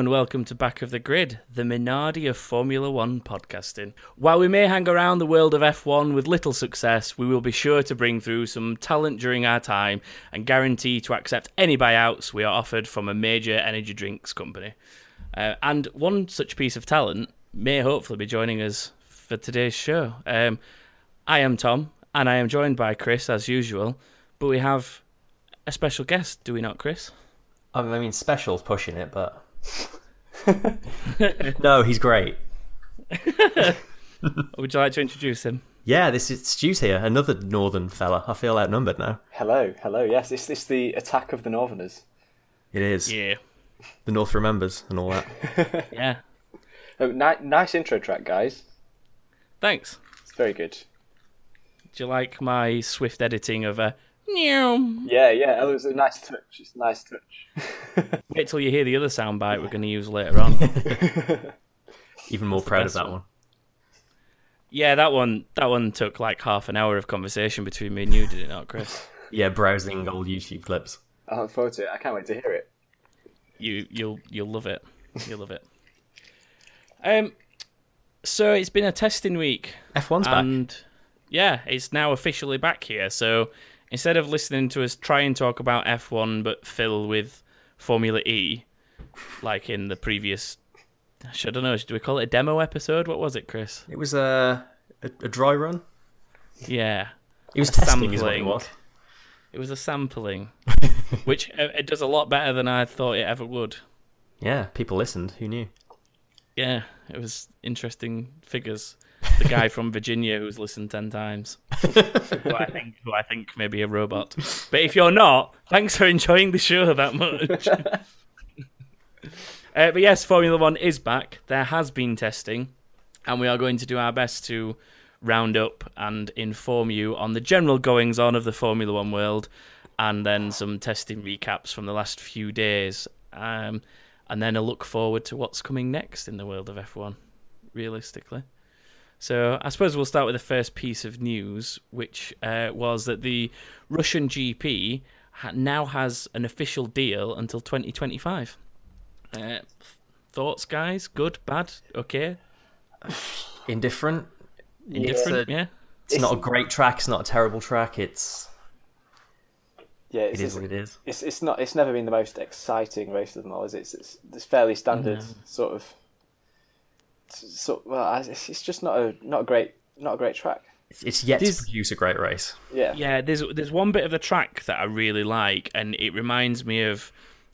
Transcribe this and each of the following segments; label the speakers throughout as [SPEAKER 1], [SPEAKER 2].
[SPEAKER 1] And welcome to Back of the Grid, the Minardi of Formula One podcasting. While we may hang around the world of F1 with little success, we will be sure to bring through some talent during our time and guarantee to accept any buyouts we are offered from a major energy drinks company. Uh, and one such piece of talent may hopefully be joining us for today's show. Um, I am Tom, and I am joined by Chris as usual, but we have a special guest, do we not, Chris?
[SPEAKER 2] I mean, special's pushing it, but no, he's great.
[SPEAKER 1] Would you like to introduce him?
[SPEAKER 2] Yeah, this is Stu's here, another northern fella. I feel outnumbered now.
[SPEAKER 3] Hello, hello. Yes, is this the attack of the Northerners?
[SPEAKER 2] It is.
[SPEAKER 1] Yeah.
[SPEAKER 2] The North remembers and all that.
[SPEAKER 1] Yeah.
[SPEAKER 3] Oh, ni- nice intro track, guys.
[SPEAKER 1] Thanks.
[SPEAKER 3] It's very good.
[SPEAKER 1] Do you like my swift editing of a meow?
[SPEAKER 3] Yeah, yeah. Oh, it was a nice touch. It's a nice touch.
[SPEAKER 1] Wait till you hear the other soundbite we're going to use later on.
[SPEAKER 2] Even more proud of that
[SPEAKER 1] one.
[SPEAKER 2] one.
[SPEAKER 1] yeah, that one that one took like half an hour of conversation between me and you, did it not, Chris?
[SPEAKER 2] Yeah, browsing old YouTube clips.
[SPEAKER 3] I look forward to it. I can't wait to hear it.
[SPEAKER 1] You you'll you'll love it. You'll love it. Um so it's been a testing week
[SPEAKER 2] F1's back.
[SPEAKER 1] and yeah, it's now officially back here. So instead of listening to us try and talk about F1 but fill with Formula E, like in the previous, I don't know, do we call it a demo episode? What was it, Chris?
[SPEAKER 2] It was a, a a dry run.
[SPEAKER 1] Yeah,
[SPEAKER 2] It was
[SPEAKER 1] A
[SPEAKER 2] testing, is what it
[SPEAKER 1] sampling.
[SPEAKER 2] was.
[SPEAKER 1] it was a sampling, which uh, it does a lot better than I thought it ever would.
[SPEAKER 2] Yeah, people listened. Who knew?
[SPEAKER 1] Yeah, it was interesting figures. The guy from Virginia who's listened ten times, who I think, who I think may be a robot. But if you're not, thanks for enjoying the show that much. uh, but yes, Formula One is back. There has been testing, and we are going to do our best to round up and inform you on the general goings on of the Formula One world, and then some testing recaps from the last few days. Um, and then a look forward to what's coming next in the world of F1, realistically. So I suppose we'll start with the first piece of news, which uh, was that the Russian GP ha- now has an official deal until 2025. Uh, thoughts, guys? Good, bad, okay,
[SPEAKER 2] Indifferent.
[SPEAKER 1] indifferent?
[SPEAKER 2] a-
[SPEAKER 1] yeah.
[SPEAKER 2] It's, not a great track. It's not a terrible track. It's
[SPEAKER 3] Yeah, it's,
[SPEAKER 2] it is
[SPEAKER 3] it's,
[SPEAKER 2] what it is.
[SPEAKER 3] it's it's not. It's never been the most exciting race of them all, is it? It's it's, it's fairly standard sort of. So well, it's, it's just not a not a great not a great track.
[SPEAKER 2] It's, it's yet
[SPEAKER 1] This-
[SPEAKER 2] to produce a great race.
[SPEAKER 3] Yeah.
[SPEAKER 1] Yeah, there's there's one bit of the track that I really like, and it reminds me of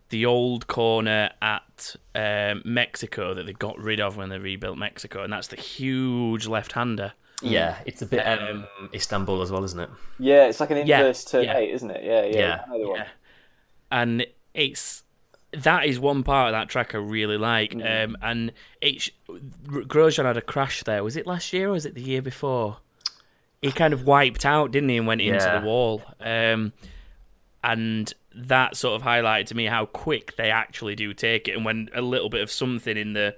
[SPEAKER 1] the old corner at um, Mexico that they got rid of when they rebuilt Mexico, and that's the huge left-hander.
[SPEAKER 2] Yeah, it's a bit um, Istanbul as well, isn't it?
[SPEAKER 3] Yeah, it's like an
[SPEAKER 1] Yeah,
[SPEAKER 3] inverse turn
[SPEAKER 1] yeah.
[SPEAKER 3] eight, isn't it? Yeah, yeah.
[SPEAKER 2] Yeah,
[SPEAKER 3] I know the.
[SPEAKER 1] Yeah. and it's that is one part of that track I really like. Um, and it's Grosjean had a crash there. Was it last year or was it the year before? He kind of wiped out, didn't he, and went into the wall. Um, and that sort of highlighted to me how quick they actually do take it. And when a little bit of something in the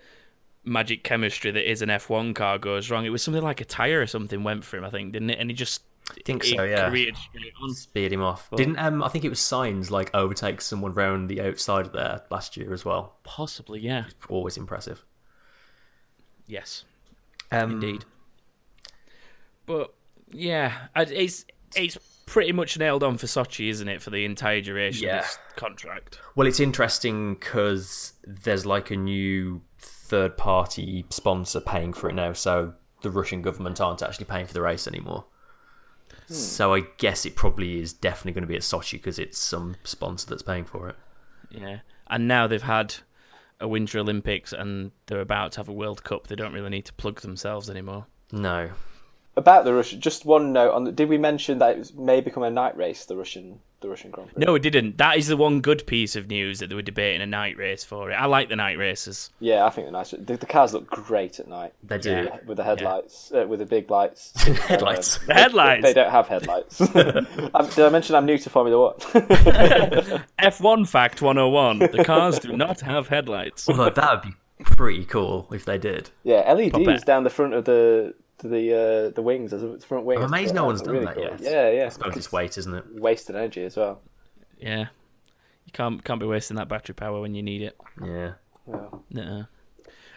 [SPEAKER 1] magic chemistry that is an F1 car goes wrong, it was something like a tire or something went for him, I think, didn't it? And he just
[SPEAKER 2] I think so. Yeah,
[SPEAKER 1] careered straight on.
[SPEAKER 2] speared him off. Didn't um? I think it was Sainz like overtake someone round the outside of there last year as well.
[SPEAKER 1] Possibly, yeah.
[SPEAKER 2] Always impressive.
[SPEAKER 1] Yes.
[SPEAKER 2] Um,
[SPEAKER 1] Indeed. But yeah, it's it's pretty much nailed on for Sochi, isn't it, for the entire duration
[SPEAKER 2] Yeah.
[SPEAKER 1] of this contract?
[SPEAKER 2] Well, it's interesting because there's like a new third party sponsor paying for it now, so the Russian government aren't actually paying for the race anymore. Hmm. So I guess it probably is definitely going to be at Sochi because it's some sponsor that's paying for it.
[SPEAKER 1] Yeah. And now they've had a Winter Olympics and they're about to have a World Cup. They don't really need to plug themselves anymore.
[SPEAKER 2] No.
[SPEAKER 3] About the Russian, just one note on. The, did we mention that it was, may become a night race? The Russian, the Russian Grand Prix.
[SPEAKER 1] No, it didn't. That is the one good piece of news that they were debating a night race for it. I like the night races.
[SPEAKER 3] Yeah, I think the night The, the cars look great at night.
[SPEAKER 2] They do.
[SPEAKER 1] Yeah.
[SPEAKER 3] with the headlights, uh, with the big lights.
[SPEAKER 2] Headlights.
[SPEAKER 1] The headlights.
[SPEAKER 3] They don't have headlights. Um, Did I mention I'm new to Formula One?
[SPEAKER 1] F1 fact 101. The cars do not have headlights.
[SPEAKER 2] Although that would be pretty cool if they did.
[SPEAKER 3] yeah, LEDs
[SPEAKER 1] Puppet.
[SPEAKER 3] down the front of the the uh, the wings as a front wing.
[SPEAKER 2] I'm amazed no one's done
[SPEAKER 3] really
[SPEAKER 2] that
[SPEAKER 3] cool.
[SPEAKER 2] yet.
[SPEAKER 3] Yeah, yeah.
[SPEAKER 2] I suppose it's weight, isn't it?
[SPEAKER 3] Wasted energy as well.
[SPEAKER 1] Yeah. You can't can't be wasting that battery power when you need it.
[SPEAKER 2] Yeah.
[SPEAKER 3] Well,
[SPEAKER 1] No.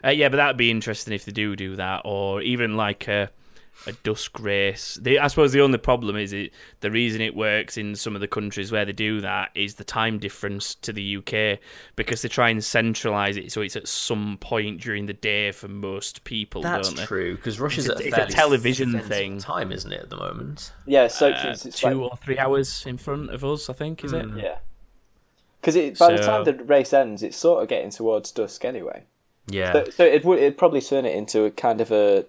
[SPEAKER 1] Uh, yeah, but that'd be interesting if they do do that, or even like a a dusk race. The, I suppose the only problem is it. The reason it works in some of the countries where they do that is the time difference to the UK because they try and centralise it so it's at some point during the day for most people.
[SPEAKER 2] That's
[SPEAKER 1] don't they?
[SPEAKER 2] true because Russia's
[SPEAKER 1] It's a-
[SPEAKER 2] at a,
[SPEAKER 1] it's a television thing.
[SPEAKER 2] time, isn't it? At the moment,
[SPEAKER 3] yeah, so
[SPEAKER 1] Uh,
[SPEAKER 3] it's, it's
[SPEAKER 1] two
[SPEAKER 3] like,
[SPEAKER 1] or three hours in front of us, I think, is it?
[SPEAKER 3] yeah, because it by the time the race ends, it's sort of getting towards dusk anyway.
[SPEAKER 2] yeah.
[SPEAKER 3] So, so it would it'd probably turn it into a kind of a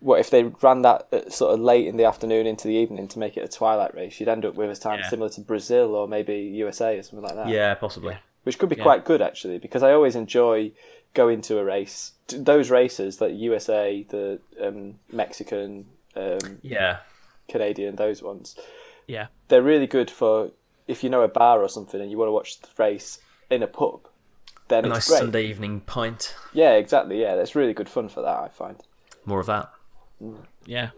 [SPEAKER 3] what if they ran that sort of late in the afternoon into the evening to make it a twilight race? You'd end up with a time
[SPEAKER 1] Yeah.
[SPEAKER 3] similar to Brazil or maybe USA or something like that.
[SPEAKER 2] yeah, possibly.
[SPEAKER 3] which could be
[SPEAKER 1] Yeah.
[SPEAKER 3] quite good actually because I always enjoy going to a race. Those races like USA, the um, Mexican, um,
[SPEAKER 2] Yeah,
[SPEAKER 3] Canadian, those ones,
[SPEAKER 1] Yeah.
[SPEAKER 3] they're really good for if you know a bar or something and you want to watch the race in a pub. Then
[SPEAKER 2] a nice
[SPEAKER 3] great.
[SPEAKER 2] Sunday evening pint.
[SPEAKER 3] Yeah, exactly. Yeah, that's really good fun for that. I find.
[SPEAKER 2] More of that.
[SPEAKER 1] Yeah.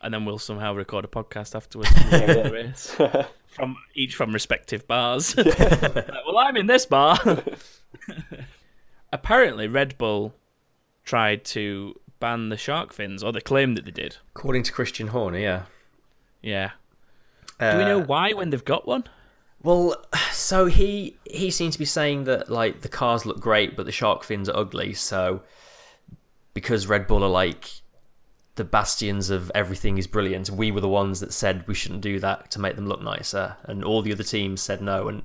[SPEAKER 1] And then we'll somehow record a podcast afterwards from the
[SPEAKER 3] Yeah.
[SPEAKER 1] from each from respective bars. Like, well, I'm in this bar. Apparently, Red Bull tried to ban the shark fins, or they claimed that they did.
[SPEAKER 2] According to Christian Horner, yeah.
[SPEAKER 1] Yeah. Do we know
[SPEAKER 2] Uh,
[SPEAKER 1] why when they've got one?
[SPEAKER 2] Well, so he he seems to be saying that like the cars look great, but the shark fins are ugly. So because Red Bull are like the bastions of everything is brilliant, we were the ones that said we shouldn't do that to make them look nicer, and all the other teams said no. And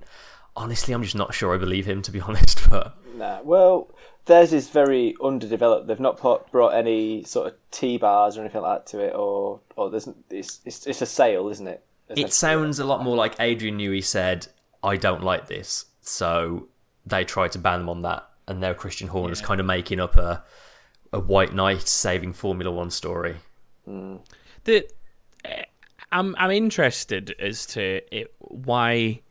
[SPEAKER 2] honestly, I'm just not sure I believe him to be honest. But
[SPEAKER 3] Nah. Well, theirs is very underdeveloped. They've not put, brought any sort of T bars or anything like that to it, or or there's it's it's, it's a sail, isn't it?
[SPEAKER 2] it sounds a lot more like Adrian Newey said, "I don't like this," so they tried to ban them on that, and now Christian Horner's kind of making up a a white knight saving Formula One story.
[SPEAKER 1] The, eh, I'm I'm interested as to it, why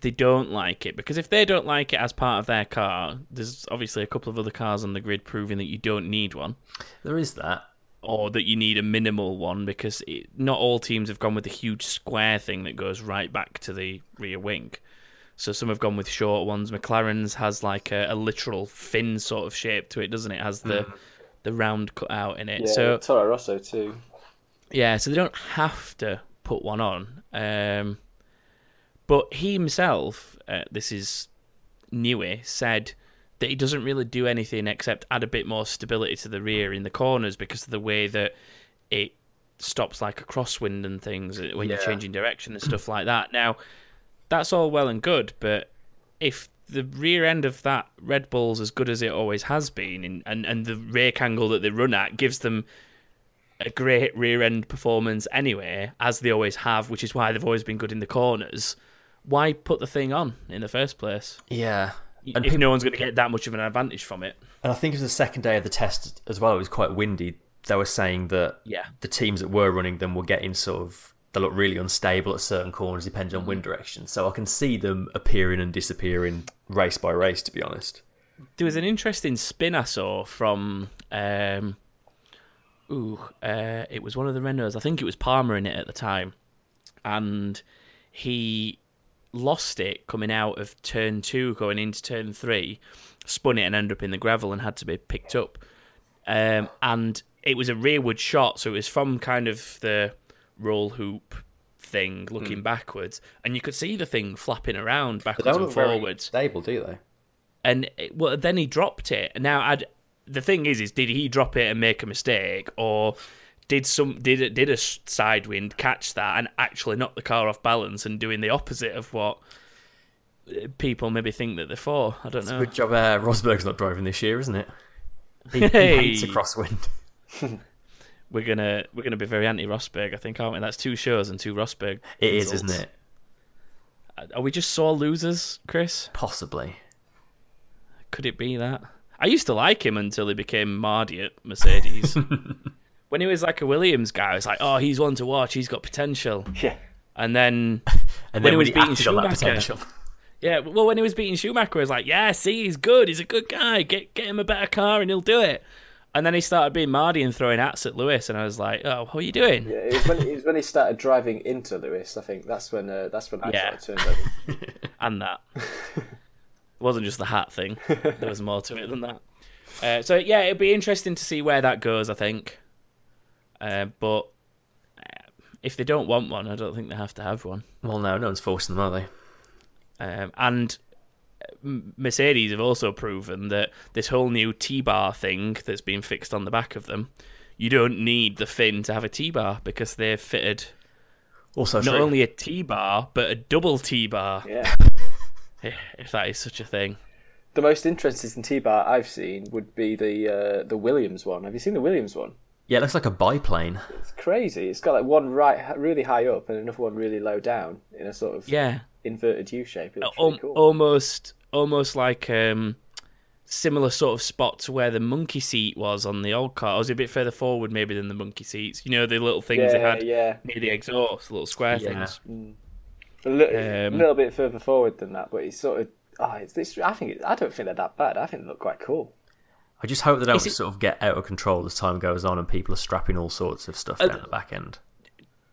[SPEAKER 1] they don't like it because if they don't like it as part of their car, there's obviously a couple of other cars on the grid proving that you don't need one.
[SPEAKER 2] There is that.
[SPEAKER 1] or that you need a minimal one because it, not all teams have gone with the huge square thing that goes right back to the rear wing. So some have gone with short ones. McLaren's has like a, a literal fin sort of shape to it, doesn't it? it has the the round cut out in it.
[SPEAKER 3] Yeah,
[SPEAKER 1] so
[SPEAKER 3] Toro Rosso too.
[SPEAKER 1] yeah, so they don't have to put one on. Um, but he himself, uh, this is Newey, said that he doesn't really do anything except add a bit more stability to the rear in the corners because of the way that it stops like a crosswind and things uh, when you're changing direction and stuff like that. Now, that's all well and good, but if the rear end of that Red Bull's as good as it always has been, and, and, and the rake angle that they run at gives them a great rear end performance anyway, as they always have, which is why they've always been good in the corners. Why put the thing on in the first place?
[SPEAKER 2] Yeah.
[SPEAKER 1] if
[SPEAKER 2] And, peop-
[SPEAKER 1] no one's going to get that much of an advantage from it.
[SPEAKER 2] and I think it was the second day of the test as well. It was quite windy. They were saying that
[SPEAKER 1] Yeah.
[SPEAKER 2] the teams that were running them were getting sort of they look really unstable at certain corners depending on wind direction. So I can see them appearing and disappearing race by race. To be honest.
[SPEAKER 1] There was an interesting spin I saw from, um, ooh, uh, it was one of the Renaults. I think it was Palmer in it at the time, and he lost it coming out of turn two, going into turn three, spun it and ended up in the gravel and had to be picked up. Um, and it was a rearward shot, so it was from kind of the roll hoop thing looking backwards, and you could see the thing flapping around backwards and forwards
[SPEAKER 2] stable, do they?
[SPEAKER 1] and it, well, then he dropped it. Now, I'd, the thing is, is did he drop it and make a mistake, or did some did it did a side wind catch that and actually knock the car off balance and doing the opposite of what uh, people maybe think that they're for? I don't know.
[SPEAKER 2] Good job. Uh, Rosberg's not driving this year, isn't it? He, he
[SPEAKER 1] Hey.
[SPEAKER 2] hates a crosswind.
[SPEAKER 1] We're gonna we're gonna be very anti Rosberg, I think, aren't we? That's two shows and two Rosberg.
[SPEAKER 2] It is, isn't it?
[SPEAKER 1] Uh, are we just sore losers, Chris?
[SPEAKER 2] Possibly.
[SPEAKER 1] Could it be that? I used to like him until he became Mardy at Mercedes. when he was like a Williams guy, I was like, oh, he's one to watch. He's got potential.
[SPEAKER 3] Yeah.
[SPEAKER 1] And then,
[SPEAKER 2] And
[SPEAKER 1] When
[SPEAKER 2] then
[SPEAKER 1] he was beating
[SPEAKER 2] acted on that
[SPEAKER 1] Schumacher. yeah, well, when he was beating Schumacher, I was like, yeah, see, he's good. He's a good guy. Get get him a better car and he'll do it. And then he started being Mardy and throwing hats at Lewis, and I was like, oh, what are you doing?
[SPEAKER 3] Yeah, it was when it was when he started driving into Lewis. I think that's when uh, that's when I
[SPEAKER 1] Yeah.
[SPEAKER 3] started turning over.
[SPEAKER 1] And that. wasn't just the hat thing. there was more to it than that. Uh, so yeah, it'd be interesting to see where that goes. I think, uh, but uh, if they don't want one, I don't think they have to have one.
[SPEAKER 2] Well, no, no one's forcing them, are they?
[SPEAKER 1] Um, and Mercedes have also proven that this whole new T-bar thing that's been fixed on the back of them, you don't need the fin to have a T-bar because they've fitted
[SPEAKER 2] Also,
[SPEAKER 1] not
[SPEAKER 2] true.
[SPEAKER 1] only a T-bar but a double T-bar,
[SPEAKER 3] Yeah.
[SPEAKER 1] if that is such a thing.
[SPEAKER 3] The most interesting T-bar I've seen would be the uh, the Williams one. Have you seen the Williams one?
[SPEAKER 2] yeah, it looks like a biplane.
[SPEAKER 3] It's crazy. It's got like one right really high up and another one really low down in a sort of
[SPEAKER 1] Yeah,
[SPEAKER 3] inverted U shape. It looks
[SPEAKER 1] Al-
[SPEAKER 3] really cool.
[SPEAKER 1] almost almost like um, similar sort of spot to where the monkey seat was on the old car. It was a bit further forward maybe than the monkey seats. You know the little things they had
[SPEAKER 3] yeah.
[SPEAKER 1] near the exhaust, little square
[SPEAKER 2] Yeah.
[SPEAKER 1] things.
[SPEAKER 3] A little,
[SPEAKER 1] Um,
[SPEAKER 3] little bit further forward than that, but it's sort of. Oh, it's, it's, I think it, I don't think they're that bad. I think they look quite cool.
[SPEAKER 2] I just hope that they don't
[SPEAKER 1] it-
[SPEAKER 2] sort of get out of control as time goes on and people are strapping all sorts of stuff
[SPEAKER 1] Uh,
[SPEAKER 2] down the back end.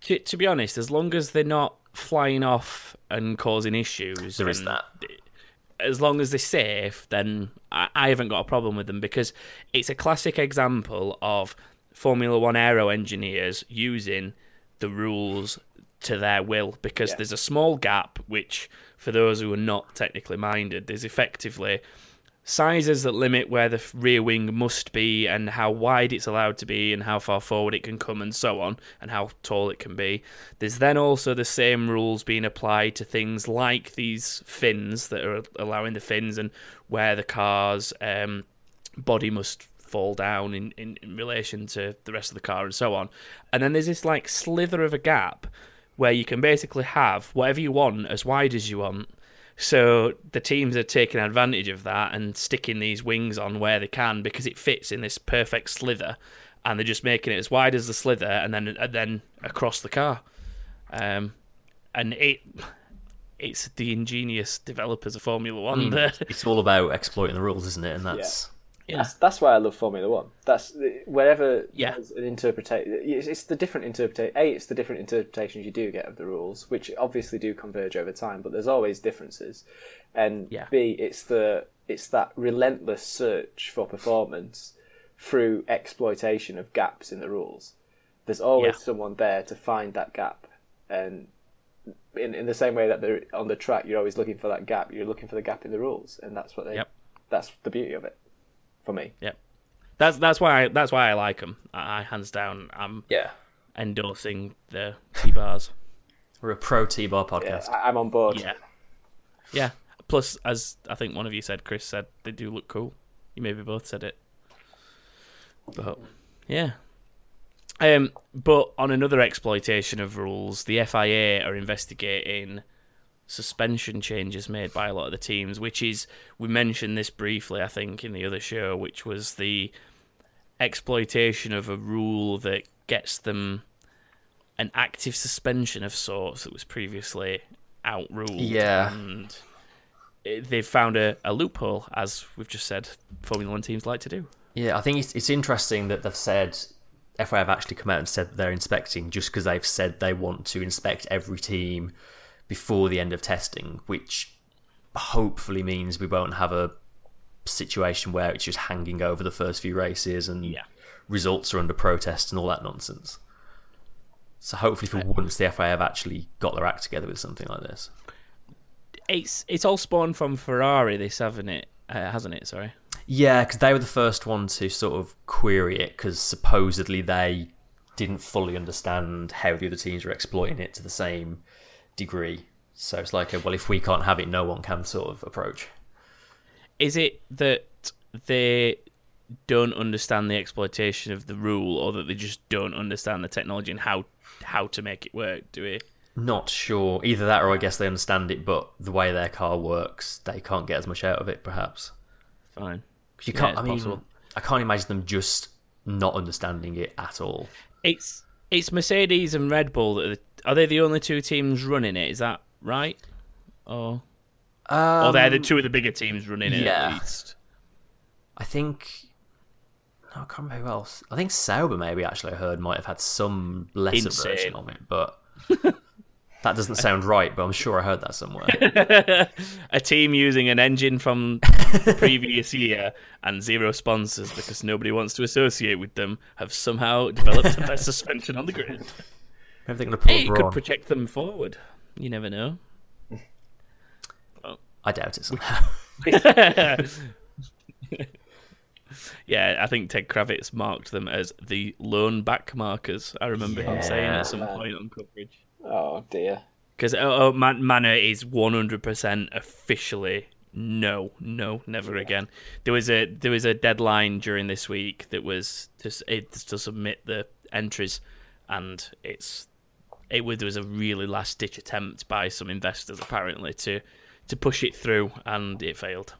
[SPEAKER 1] To, to be honest, as long as they're not flying off and causing issues,
[SPEAKER 2] There is that.
[SPEAKER 1] As long as they're safe, then I, I haven't got a problem with them because it's a classic example of Formula One aero engineers using the rules to their will because
[SPEAKER 3] Yeah.
[SPEAKER 1] there's a small gap which for those who are not technically minded there's effectively sizes that limit where the rear wing must be and how wide it's allowed to be and how far forward it can come and so on and how tall it can be there's then also the same rules being applied to things like these fins that are allowing the fins and where the car's um, body must fall down in, in, in relation to the rest of the car and so on. And then there's this like slither of a gap where you can basically have whatever you want as wide as you want. So the teams are taking advantage of that and sticking these wings on where they can because it fits in this perfect slither, and they're just making it as wide as the slither and then and then across the car. Um, and it it's the ingenious developers of Formula One that
[SPEAKER 2] It's all about exploiting the rules, isn't it? And that's
[SPEAKER 1] yeah.
[SPEAKER 3] That's, that's why I love Formula One. That's wherever
[SPEAKER 1] Yeah.
[SPEAKER 3] an interpretation. It's, it's the different interpretation. A, it's the different interpretations you do get of the rules, which obviously do converge over time, but there's always differences. And
[SPEAKER 1] Yeah.
[SPEAKER 3] B, it's the it's that relentless search for performance through exploitation of gaps in the rules. There's always
[SPEAKER 1] Yeah.
[SPEAKER 3] someone there to find that gap, and in in the same way that they're on the track, you're always looking for that gap. You're looking for the gap in the rules, and that's what they.
[SPEAKER 1] Yep.
[SPEAKER 3] That's the beauty of it, for me.
[SPEAKER 1] Yep. That's that's why I, that's why I like them. I, I hands down I'm
[SPEAKER 3] Yeah.
[SPEAKER 1] endorsing the T bars.
[SPEAKER 2] we're a pro T-bar
[SPEAKER 3] Yeah,
[SPEAKER 2] podcast.
[SPEAKER 3] I- I'm on board.
[SPEAKER 1] yeah. Yeah. Plus, as I think one of you said, Chris said they do look cool. You maybe both said it. But yeah. Um, but on another exploitation of rules, the FIA are investigating suspension changes made by a lot of the teams, which is we mentioned this briefly, I think, in the other show, which was the exploitation of a rule that gets them an active suspension of sorts that was previously outruled.
[SPEAKER 2] Yeah.
[SPEAKER 1] And they've found a, a loophole, as we've just said, Formula One teams like to do.
[SPEAKER 2] Yeah, I think it's it's interesting that they've said FIA have actually come out and said they're inspecting just because they've said they want to inspect every team before the end of testing, which hopefully means we won't have a situation where it's just hanging over the first few races and
[SPEAKER 1] Yeah.
[SPEAKER 2] results are under protest and all that nonsense. So hopefully for once the FIA have actually got their act together with something like this.
[SPEAKER 1] It's it's all spawned from Ferrari, this haven't it? Uh, hasn't it? Sorry.
[SPEAKER 2] Yeah, because they were the first one to sort of query it because supposedly they didn't fully understand how the other teams were exploiting it to the same degree. So it's like, a, well, if we can't have it, no one can sort of approach.
[SPEAKER 1] Is it that they don't understand the exploitation of the rule, or that they just don't understand the technology and how how to make it work? Do we?
[SPEAKER 2] Not sure. Either that or I guess they understand it, but the way their car works, they can't get as much out of it, perhaps.
[SPEAKER 1] Fine.
[SPEAKER 2] 'Cause you can't,
[SPEAKER 1] it's
[SPEAKER 2] I mean,
[SPEAKER 1] possible.
[SPEAKER 2] I can't imagine them just not understanding it at all.
[SPEAKER 1] It's it's Mercedes and Red Bull that are, the, are they the only two teams running it? Is that right? Or
[SPEAKER 2] Um,
[SPEAKER 1] or they're the two of the bigger teams running it
[SPEAKER 2] yeah.
[SPEAKER 1] at least.
[SPEAKER 2] I think. No, I can't remember who else. I think Sauber maybe actually I heard might have had some lesser
[SPEAKER 1] Insane.
[SPEAKER 2] version of it, but That doesn't sound right, but I'm sure I heard that somewhere.
[SPEAKER 1] a team using an engine from the previous year and zero sponsors because nobody wants to associate with them have somehow developed the best suspension on the grid.
[SPEAKER 2] Maybe they're going to pull
[SPEAKER 1] Hey, it could
[SPEAKER 2] Brawn.
[SPEAKER 1] project them forward. You never know.
[SPEAKER 2] I doubt it somehow.
[SPEAKER 1] Yeah, I think Ted Kravitz marked them as the lone back markers. I remember him saying at some
[SPEAKER 3] Man.
[SPEAKER 1] point on coverage.
[SPEAKER 3] Oh dear.
[SPEAKER 1] Because oh, oh, Man- Manor is 100% officially no, no, never again. There was a there was a deadline during this week that was to it's to submit the entries, and it's it was there was a really last ditch attempt by some investors apparently to to push it through, and it failed.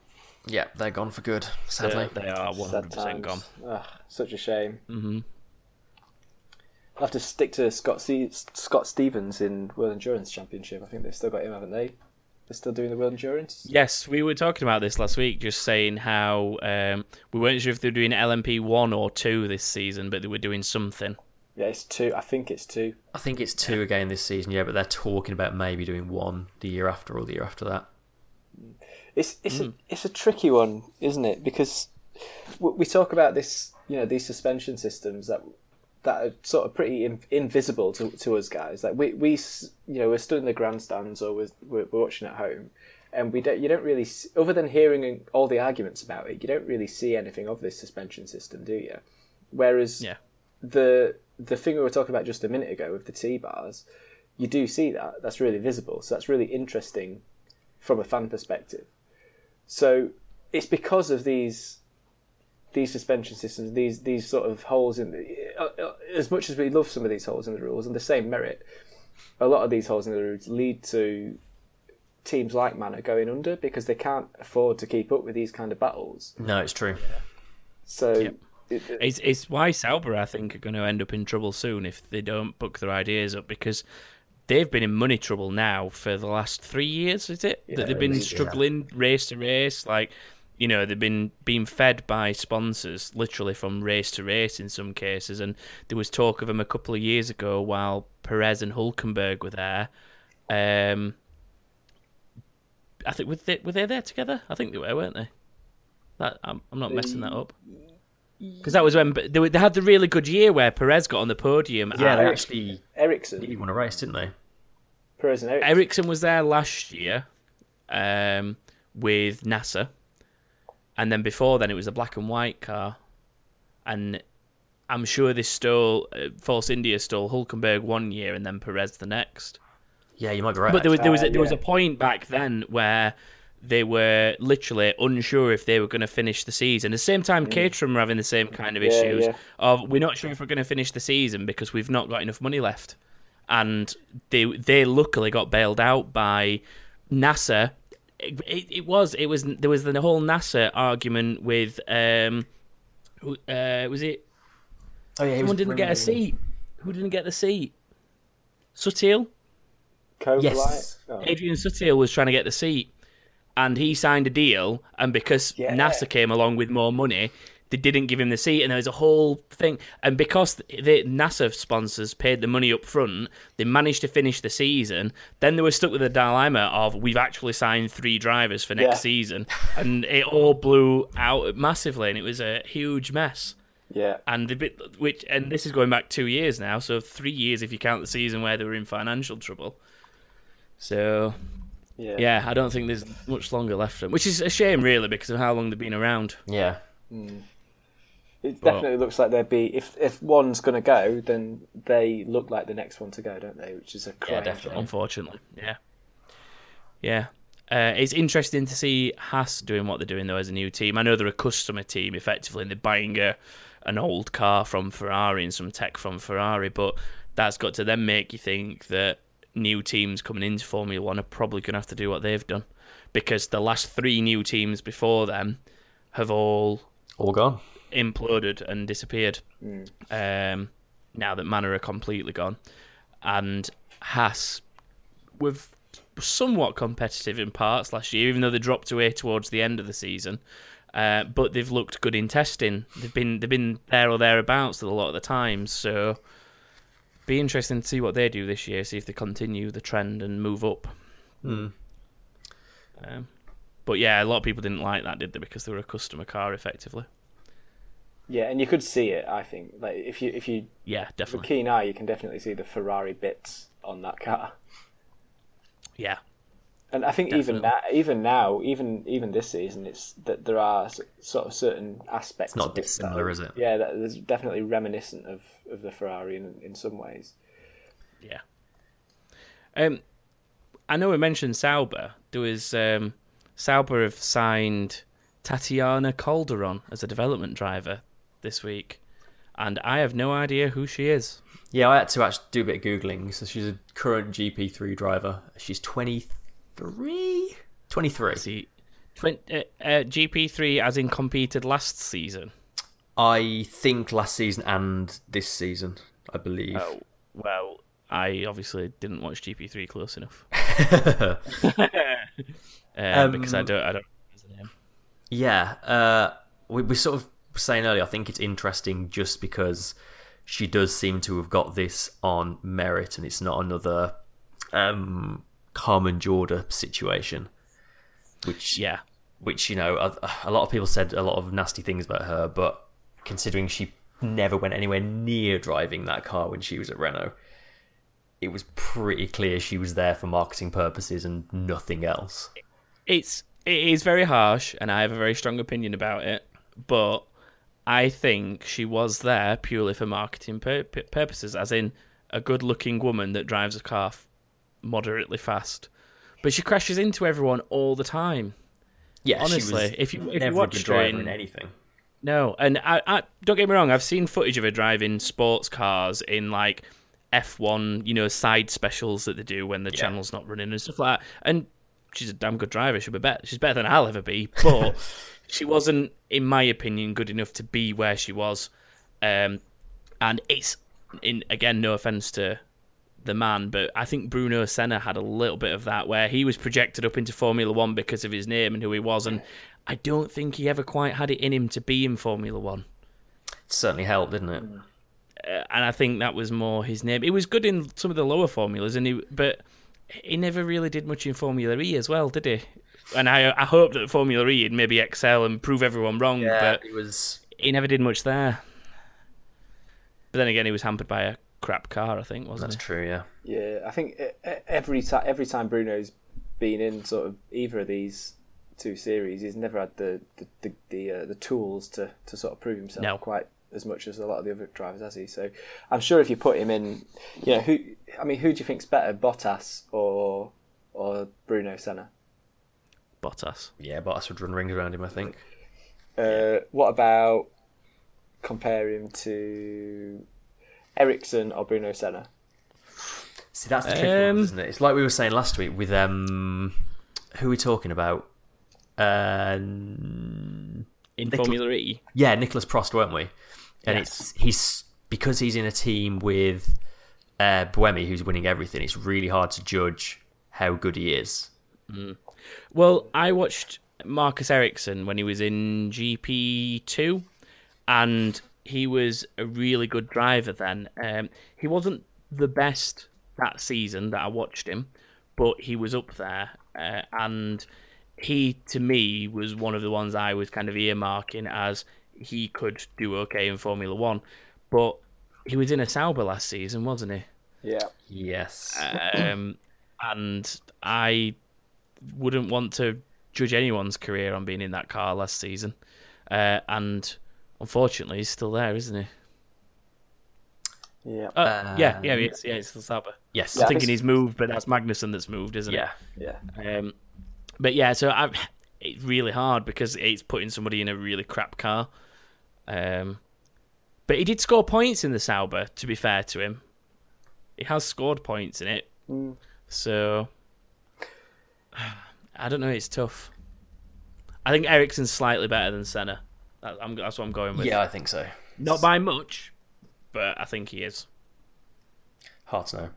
[SPEAKER 2] yeah, they're gone for good,
[SPEAKER 1] They,
[SPEAKER 2] sadly.
[SPEAKER 1] they are 100% gone.
[SPEAKER 3] Ugh, such a shame.
[SPEAKER 1] hmm
[SPEAKER 3] I'll have to stick to Scott Se- Scott Stevens in World Endurance Championship. I think they've still got him, haven't they? They're still doing the World Endurance.
[SPEAKER 1] Yes, we were talking about this last week, just saying how um, we weren't sure if they were doing LMP one or two this season, but they were doing something.
[SPEAKER 3] Yeah, it's two. I think it's two.
[SPEAKER 2] I think it's two again this season, yeah, but they're talking about maybe doing one the year after or the year after that.
[SPEAKER 3] It's it's
[SPEAKER 1] Hmm.
[SPEAKER 3] a, it's a tricky one, isn't it? Because we talk about this, you know, these suspension systems that that are sort of pretty in, invisible to, to us guys. Like we, we you know we're stood in the grandstands or we're, we're watching at home, and we don't you don't really s other than hearing all the arguments about it, you don't really see anything of this suspension system, do you? Whereas
[SPEAKER 1] Yeah.
[SPEAKER 3] the the thing we were talking about just a minute ago with the T bars, you do see that. That's really visible. So that's really interesting from a fan perspective. So it's because of these these suspension systems, these these sort of holes in the, uh, uh, as much as we love some of these holes in the rules and the same merit, a lot of these holes in the rules lead to teams like Manor going under because they can't afford to keep up with these kind of battles.
[SPEAKER 2] No, it's true.
[SPEAKER 3] So
[SPEAKER 1] Yep.
[SPEAKER 3] It, it-
[SPEAKER 1] It's, it's why Sauber, I think, are going to end up in trouble soon if they don't book their ideas up because they've been in money trouble now for the last three years, is it? that they've been
[SPEAKER 2] yeah.
[SPEAKER 1] struggling race to race. Like, you know, they've been being fed by sponsors literally from race to race in some cases. And there was talk of them a couple of years ago while Perez and Hulkenberg were there. Um, I think were they, were they there together? I think they were, weren't they? That I'm, I'm not messing that up. Because that was when they, were, they had the really good year where Perez got on the podium.
[SPEAKER 2] Yeah, they
[SPEAKER 1] and
[SPEAKER 2] actually
[SPEAKER 3] Ericsson,
[SPEAKER 2] didn't won a race, didn't they?
[SPEAKER 3] Perez and Ericsson.
[SPEAKER 1] Ericsson was there last year um, with Nasr, and then before then it was a black and white car, and I'm sure they stole uh, Force India stole Hulkenberg one year and then Perez the next.
[SPEAKER 2] Yeah, you might be right.
[SPEAKER 1] But there was there was a,
[SPEAKER 3] Uh,
[SPEAKER 1] there was a point back then where they were literally unsure if they were going to finish the season. At the same time, Caterham were having the same kind of
[SPEAKER 3] Mm. Yeah,
[SPEAKER 1] issues
[SPEAKER 3] yeah.
[SPEAKER 1] of we're not sure if we're going to finish the season because we've not got enough money left, and they they luckily got bailed out by Nasr. It, it, it was it was there was the whole Nasr argument with um, who- uh, was it
[SPEAKER 2] oh yeah,
[SPEAKER 1] someone didn't get a seat? Who didn't get the seat? Sutil.
[SPEAKER 2] Yes.
[SPEAKER 3] Oh.
[SPEAKER 1] Adrian Sutil was trying to get the seat, and he signed a deal. And because
[SPEAKER 3] Yeah.
[SPEAKER 1] Nasr came along with more money, they didn't give him the seat, and there was a whole thing. And because the Nasr sponsors paid the money up front, they managed to finish the season. Then they were stuck with the dilemma of we've actually signed three drivers for next
[SPEAKER 3] Yeah.
[SPEAKER 1] season, and it all blew out massively, and it was a huge mess.
[SPEAKER 3] Yeah.
[SPEAKER 1] And the bit which and this is going back two years now, so three years if you count the season where they were in financial trouble. So
[SPEAKER 3] Yeah.
[SPEAKER 1] yeah, I don't think there's much longer left for them, which is a shame, really, because of how long they've been around.
[SPEAKER 2] Yeah,
[SPEAKER 3] It definitely looks like they'd be if if one's going to go, then they look like the next one to go, don't they? Which is a crying
[SPEAKER 2] definitely.
[SPEAKER 3] shame.
[SPEAKER 1] Unfortunately, yeah, yeah. Uh, it's interesting to see Haas doing what they're doing though as a new team. I know they're a customer team effectively, and they're buying a an old car from Ferrari and some tech from Ferrari, but that's got to then make you think that new teams coming into Formula One are probably going to have to do what they've done, because the last three new teams before them have all
[SPEAKER 2] all gone.
[SPEAKER 1] imploded and disappeared. Um, now that Manor are completely gone, and Haas were somewhat competitive in parts last year, even though they dropped away towards the end of the season. Uh, but they've looked good in testing. They've been they've been there or thereabouts a lot of the times. So be interesting to see what they do this year. See if they continue the trend and move up.
[SPEAKER 2] Hmm.
[SPEAKER 1] Um, but yeah, a lot of people didn't like that, did they? Because they were a customer car, effectively.
[SPEAKER 3] Yeah, and you could see it. I think, like if you if you
[SPEAKER 1] Yeah,
[SPEAKER 3] with a
[SPEAKER 1] definitely.
[SPEAKER 3] keen eye, you can definitely see the Ferrari bits on that car.
[SPEAKER 1] Yeah,
[SPEAKER 3] And I think even
[SPEAKER 1] Definitely.
[SPEAKER 3] now, even now, even even this season, it's that there are sort of certain aspects.
[SPEAKER 2] It's not
[SPEAKER 3] of it that
[SPEAKER 2] dissimilar, is it?
[SPEAKER 3] Yeah, that is definitely reminiscent of, of the Ferrari in in some ways.
[SPEAKER 1] yeah. Um, I know we mentioned Sauber. There was um, Sauber have signed Tatiana Calderon as a development driver this week, and I have no idea who she is.
[SPEAKER 2] Yeah, I had to actually do a bit of googling. So she's a current GP3 driver. She's 23? 23.
[SPEAKER 1] See, uh, uh, GP3 as in competed last season.
[SPEAKER 2] I think last season and this season, I believe.
[SPEAKER 1] Oh, well, I obviously didn't watch GP3 close enough. uh, because I
[SPEAKER 2] Um,
[SPEAKER 1] don't, I don't. his name.
[SPEAKER 2] Yeah, uh, we we sort of saying earlier. I think it's interesting just because she does seem to have got this on merit, and it's not another um, Carmen Jorda situation, which
[SPEAKER 1] Yeah,
[SPEAKER 2] which you know a, a lot of people said a lot of nasty things about her, but considering she never went anywhere near driving that car when she was at Renault, it was pretty clear she was there for marketing purposes and nothing else.
[SPEAKER 1] it's it is very harsh, and I have a very strong opinion about it. But I think she was there purely for marketing pur- purposes, as in a good-looking woman that drives a car f- moderately fast. But she crashes into everyone all the time.
[SPEAKER 2] Yeah,
[SPEAKER 1] Honestly, if you- if you
[SPEAKER 2] never
[SPEAKER 1] watched
[SPEAKER 2] a
[SPEAKER 1] her
[SPEAKER 2] good driver
[SPEAKER 1] in-
[SPEAKER 2] in anything.
[SPEAKER 1] No, and I, I don't get me wrong. I've seen footage of her driving sports cars in like F1, you know, side specials that they do when the
[SPEAKER 2] Yeah.
[SPEAKER 1] channel's not running and stuff like that. And she's a damn good driver. She'll be better. She's better than I'll ever be. But she wasn't, in my opinion, good enough to be where she was. Um, and it's in again, no offense to the man, but I think Bruno Senna had a little bit of that where he was projected up into Formula One because of his name and who he was, and I don't think he ever quite had it in him to be in Formula One.
[SPEAKER 2] It certainly helped, didn't it?
[SPEAKER 1] Uh, and I think that was more his name. He was good in some of the lower formulas, and he but he never really did much in Formula E as well, did he? And I I hope that Formula E would maybe excel and prove everyone wrong, but
[SPEAKER 2] it was.
[SPEAKER 1] he never did much there. But then again, he was hampered by a crap car, I think, wasn't
[SPEAKER 2] That's
[SPEAKER 1] he?
[SPEAKER 2] true. Yeah.
[SPEAKER 3] Yeah, I think every time every time Bruno's been in sort of either of these two series, he's never had the the the the, uh, the tools to, to sort of prove himself
[SPEAKER 1] No.
[SPEAKER 3] quite as much as a lot of the other drivers, has he? So I'm sure if you put him in, you know, who I mean, who do you think's better, Bottas or or Bruno Senna?
[SPEAKER 1] Bottas.
[SPEAKER 2] Yeah, Bottas would run rings around him. I think.
[SPEAKER 3] Uh, what about compare him to Ericsson or Bruno Senna?
[SPEAKER 2] See, that's the tricky one,
[SPEAKER 1] Um,
[SPEAKER 2] isn't it? It's like we were saying last week with um, who are we talking about? Uh,
[SPEAKER 1] In
[SPEAKER 2] Nicolas-
[SPEAKER 1] Formula E.
[SPEAKER 2] yeah, Nicolas Prost, weren't we? And
[SPEAKER 1] Yes.
[SPEAKER 2] it's he's because he's in a team with uh, Buemi, who's winning everything. It's really hard to judge how good he is.
[SPEAKER 1] Well, I watched Marcus Ericsson when he was in GP2, and he was a really good driver then. Um, he wasn't the best that season that I watched him, but he was up there, uh, and he, to me, was one of the ones I was kind of earmarking as he could do okay in Formula One. But he was in a Sauber last season, wasn't he?
[SPEAKER 3] Yeah.
[SPEAKER 2] Yes.
[SPEAKER 1] um, and I wouldn't want to judge anyone's career on being in that car last season. Uh, and unfortunately, he's still there, isn't he?
[SPEAKER 3] Yeah.
[SPEAKER 1] Uh, yeah, yeah, he is. Yeah, he's still Sauber.
[SPEAKER 2] yes.
[SPEAKER 3] Yeah.
[SPEAKER 1] I'm thinking he's moved, but that's Magnussen that's moved, isn't
[SPEAKER 2] it?
[SPEAKER 3] Yeah.
[SPEAKER 1] Yeah. Um, but yeah, so I, it's really hard because it's putting somebody in a really crap car. Um, but he did score points in the Sauber. To be fair to him, he has scored points in it.
[SPEAKER 3] Mm.
[SPEAKER 1] So I don't know. It's tough. I think Ericsson's slightly better than Senna. That, I'm, that's what I'm going with.
[SPEAKER 2] Yeah, I think so.
[SPEAKER 1] Not by much, but I think he is.
[SPEAKER 2] Hard to know.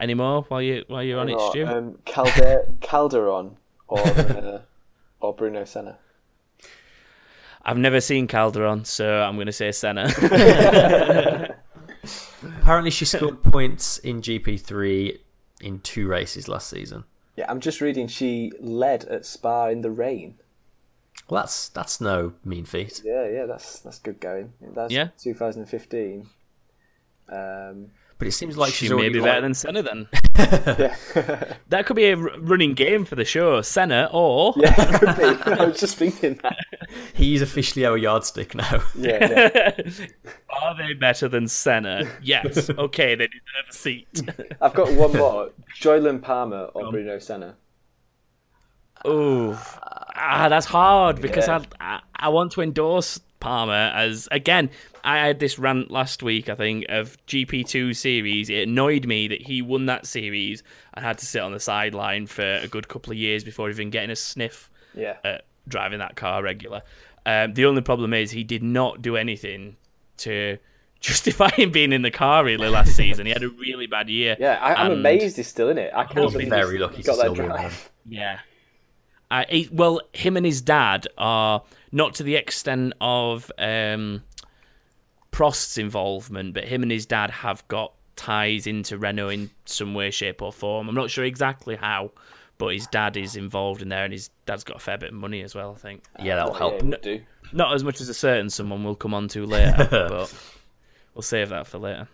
[SPEAKER 1] Any more while you while you're on it,
[SPEAKER 3] Or,
[SPEAKER 1] Stu?
[SPEAKER 3] Um, Calder- Calderon or uh, or Bruno Senna.
[SPEAKER 1] I've never seen Calderon, so I'm going to say Senna.
[SPEAKER 2] Apparently, she scored points in GP3 in two races last season.
[SPEAKER 3] Yeah, I'm just reading she led at Spa in the rain.
[SPEAKER 2] Well, that's that's no mean feat.
[SPEAKER 3] Yeah, yeah, that's that's good going. That's
[SPEAKER 1] Yeah.
[SPEAKER 3] 2015. Um,
[SPEAKER 2] But it seems like
[SPEAKER 1] she
[SPEAKER 2] she's
[SPEAKER 1] may
[SPEAKER 2] already
[SPEAKER 1] be
[SPEAKER 2] like-
[SPEAKER 1] better than Senna then. That could be a r- running game for the show. Senna or
[SPEAKER 3] yeah, it could be. I was just thinking that.
[SPEAKER 2] he's officially our yardstick now.
[SPEAKER 3] Yeah, yeah.
[SPEAKER 1] are they better than Senna? Yes. Okay, they deserve a seat.
[SPEAKER 3] I've got one more: Jolyon Palmer or Bruno Senna.
[SPEAKER 1] Ooh, ah, that's hard because
[SPEAKER 3] Yeah.
[SPEAKER 1] I, I I want to endorse Palmer as again. I had this rant last week, I think, of GP2 series. It annoyed me that he won that series and had to sit on the sideline for a good couple of years before even getting a sniff
[SPEAKER 3] Yeah,
[SPEAKER 1] at driving that car regular. Um, the only problem is he did not do anything to justify him being in the car really last season. He had a really bad year.
[SPEAKER 3] yeah. I, I'm amazed he's still in it. I can't
[SPEAKER 1] He's
[SPEAKER 3] believe
[SPEAKER 2] very
[SPEAKER 3] he's
[SPEAKER 2] lucky to
[SPEAKER 3] got that
[SPEAKER 2] still in there.
[SPEAKER 3] drive.
[SPEAKER 1] Yeah. Uh, he, well, him and his dad are not to the extent of um, Prost's involvement, but him and his dad have got ties into Renault in some way, shape, or form. I'm not sure exactly how, but his dad is involved in there, and his dad's got a fair bit of money as well. I think
[SPEAKER 2] Yeah, that'll help.
[SPEAKER 3] it do.
[SPEAKER 1] not as much as a certain someone we'll come on to later, but we'll save that for later.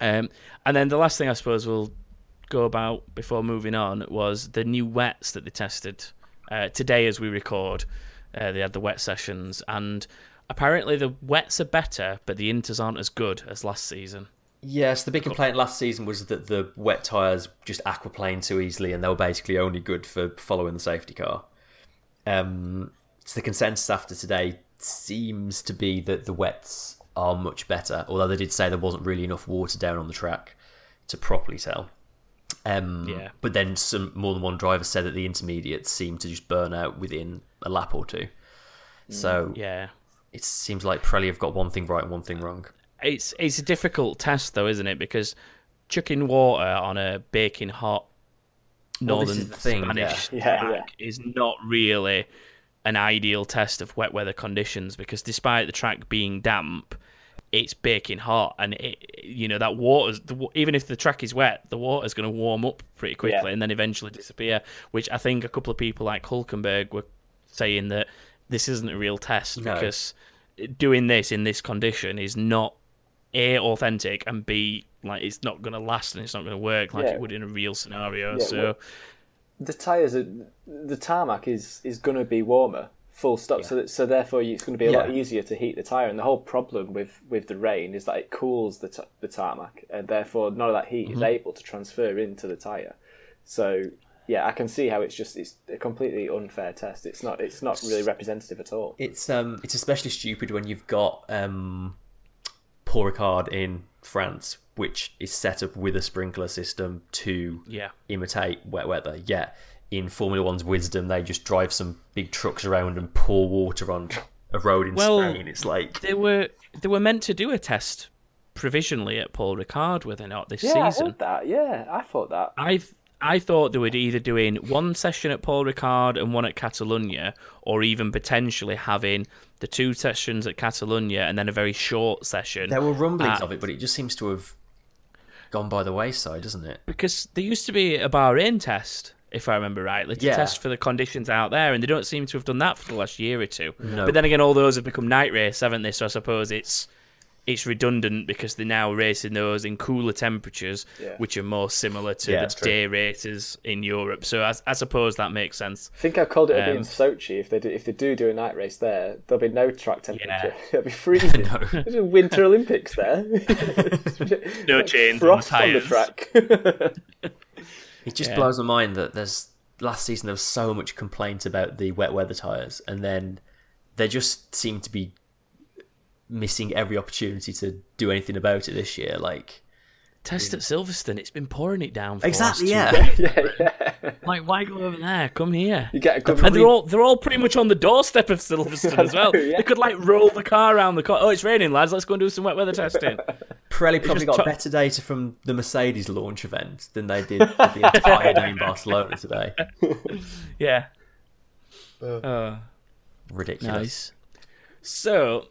[SPEAKER 1] Um, and then the last thing I suppose we'll go about before moving on was the new wets that they tested uh, today as we record. Uh, they had the wet sessions, and apparently the wets are better, but the inters aren't as good as last season.
[SPEAKER 2] Yes, the big complaint last season was that the wet tyres just aquaplaned too easily, and they were basically only good for following the safety car. Um, so the consensus after today seems to be that the wets are much better, although they did say there wasn't really enough water down on the track to properly tell. Um,
[SPEAKER 1] Yeah.
[SPEAKER 2] But then some more than one driver said that the intermediates seem to just burn out within a lap or two. So
[SPEAKER 1] Yeah.
[SPEAKER 2] it seems like Pirelli have got one thing right and one thing wrong.
[SPEAKER 1] It's it's a difficult test though, isn't it? Because chucking water on a baking hot northern
[SPEAKER 2] is the thing,
[SPEAKER 1] Spanish
[SPEAKER 3] yeah. Yeah,
[SPEAKER 1] track is not really an ideal test of wet weather conditions because despite the track being damp, it's baking hot and it you know that water's the, even if the track is wet, the water's going to warm up pretty quickly
[SPEAKER 3] Yeah.
[SPEAKER 1] and then eventually disappear. Which I think a couple of people like Hulkenberg were saying that this isn't a real test
[SPEAKER 2] No.
[SPEAKER 1] because doing this in this condition is not a authentic and b like it's not going to last and it's not going to work like
[SPEAKER 3] Yeah.
[SPEAKER 1] it would in a real scenario
[SPEAKER 3] Yeah,
[SPEAKER 1] so
[SPEAKER 3] well- the tires are the tarmac is is going to be warmer full stop. So that, so therefore it's going to be a lot easier to heat the tire. And the whole problem with with the rain is that it cools the, t- the tarmac. And therefore none of that heat
[SPEAKER 2] Mm-hmm.
[SPEAKER 3] is able to transfer into the tire. So yeah i can see how it's just it's a completely unfair test. It's not it's not really representative at all.
[SPEAKER 2] It's um it's especially stupid when you've got um Paul Ricard in France, which is set up with a sprinkler system to
[SPEAKER 1] yeah.
[SPEAKER 2] imitate wet weather. Yet in Formula One's wisdom, they just drive some big trucks around and pour water on a road in
[SPEAKER 1] Well,
[SPEAKER 2] Spain. It's like
[SPEAKER 1] they were they were meant to do a test provisionally at Paul Ricard were they not this
[SPEAKER 3] yeah i
[SPEAKER 1] season
[SPEAKER 3] heard that yeah i thought that
[SPEAKER 1] I I thought they would either doing one session at Paul Ricard and one at Catalunya, or even potentially having the two sessions at Catalunya and then a very short session.
[SPEAKER 2] there were rumblings
[SPEAKER 1] Ah.
[SPEAKER 2] of it, but it just seems to have gone by the wayside, doesn't it?
[SPEAKER 1] because there used to be a Bahrain test, if I remember rightly, to
[SPEAKER 2] Yeah.
[SPEAKER 1] test for the conditions out there, and they don't seem to have done that for the last year or two.
[SPEAKER 2] No.
[SPEAKER 1] But then again, all those have become night race, haven't they? So I suppose it's it's redundant because they're now racing those in cooler temperatures,
[SPEAKER 3] Yeah.
[SPEAKER 1] which are more similar to
[SPEAKER 2] Yeah,
[SPEAKER 1] the
[SPEAKER 2] that's true.
[SPEAKER 1] day races in Europe. So I, I suppose that makes sense.
[SPEAKER 3] I think I called it a bit in
[SPEAKER 1] Um,
[SPEAKER 3] Sochi. If they do, if they do do a night race there, there'll be no track temperature.
[SPEAKER 1] Yeah.
[SPEAKER 3] It'll be freezing.
[SPEAKER 2] No.
[SPEAKER 3] There's a Winter Olympics there.
[SPEAKER 1] No chains on
[SPEAKER 3] Frost on the
[SPEAKER 1] tyres.
[SPEAKER 3] track.
[SPEAKER 2] It just
[SPEAKER 1] Yeah.
[SPEAKER 2] blows my mind that there's last season there was so much complaint about the wet weather tires, and then they just seem to be missing every opportunity to do anything about it this year. Like
[SPEAKER 1] Test at Silverstone, it's been pouring it down. For
[SPEAKER 2] exactly, yeah.
[SPEAKER 3] yeah, yeah.
[SPEAKER 1] Like, why go over there? Come here.
[SPEAKER 3] You get a good.
[SPEAKER 1] And they're all they're all pretty much on the doorstep of Silverstone as well.
[SPEAKER 3] yeah.
[SPEAKER 1] They could like roll the car around the car. Oh, it's raining, lads. Let's go and do some wet weather testing.
[SPEAKER 2] Pirelli probably got
[SPEAKER 1] try-
[SPEAKER 2] better data from the Mercedes launch event than they did for the entire day in Barcelona today.
[SPEAKER 1] yeah. Uh,
[SPEAKER 2] Ridiculous.
[SPEAKER 1] nice. So,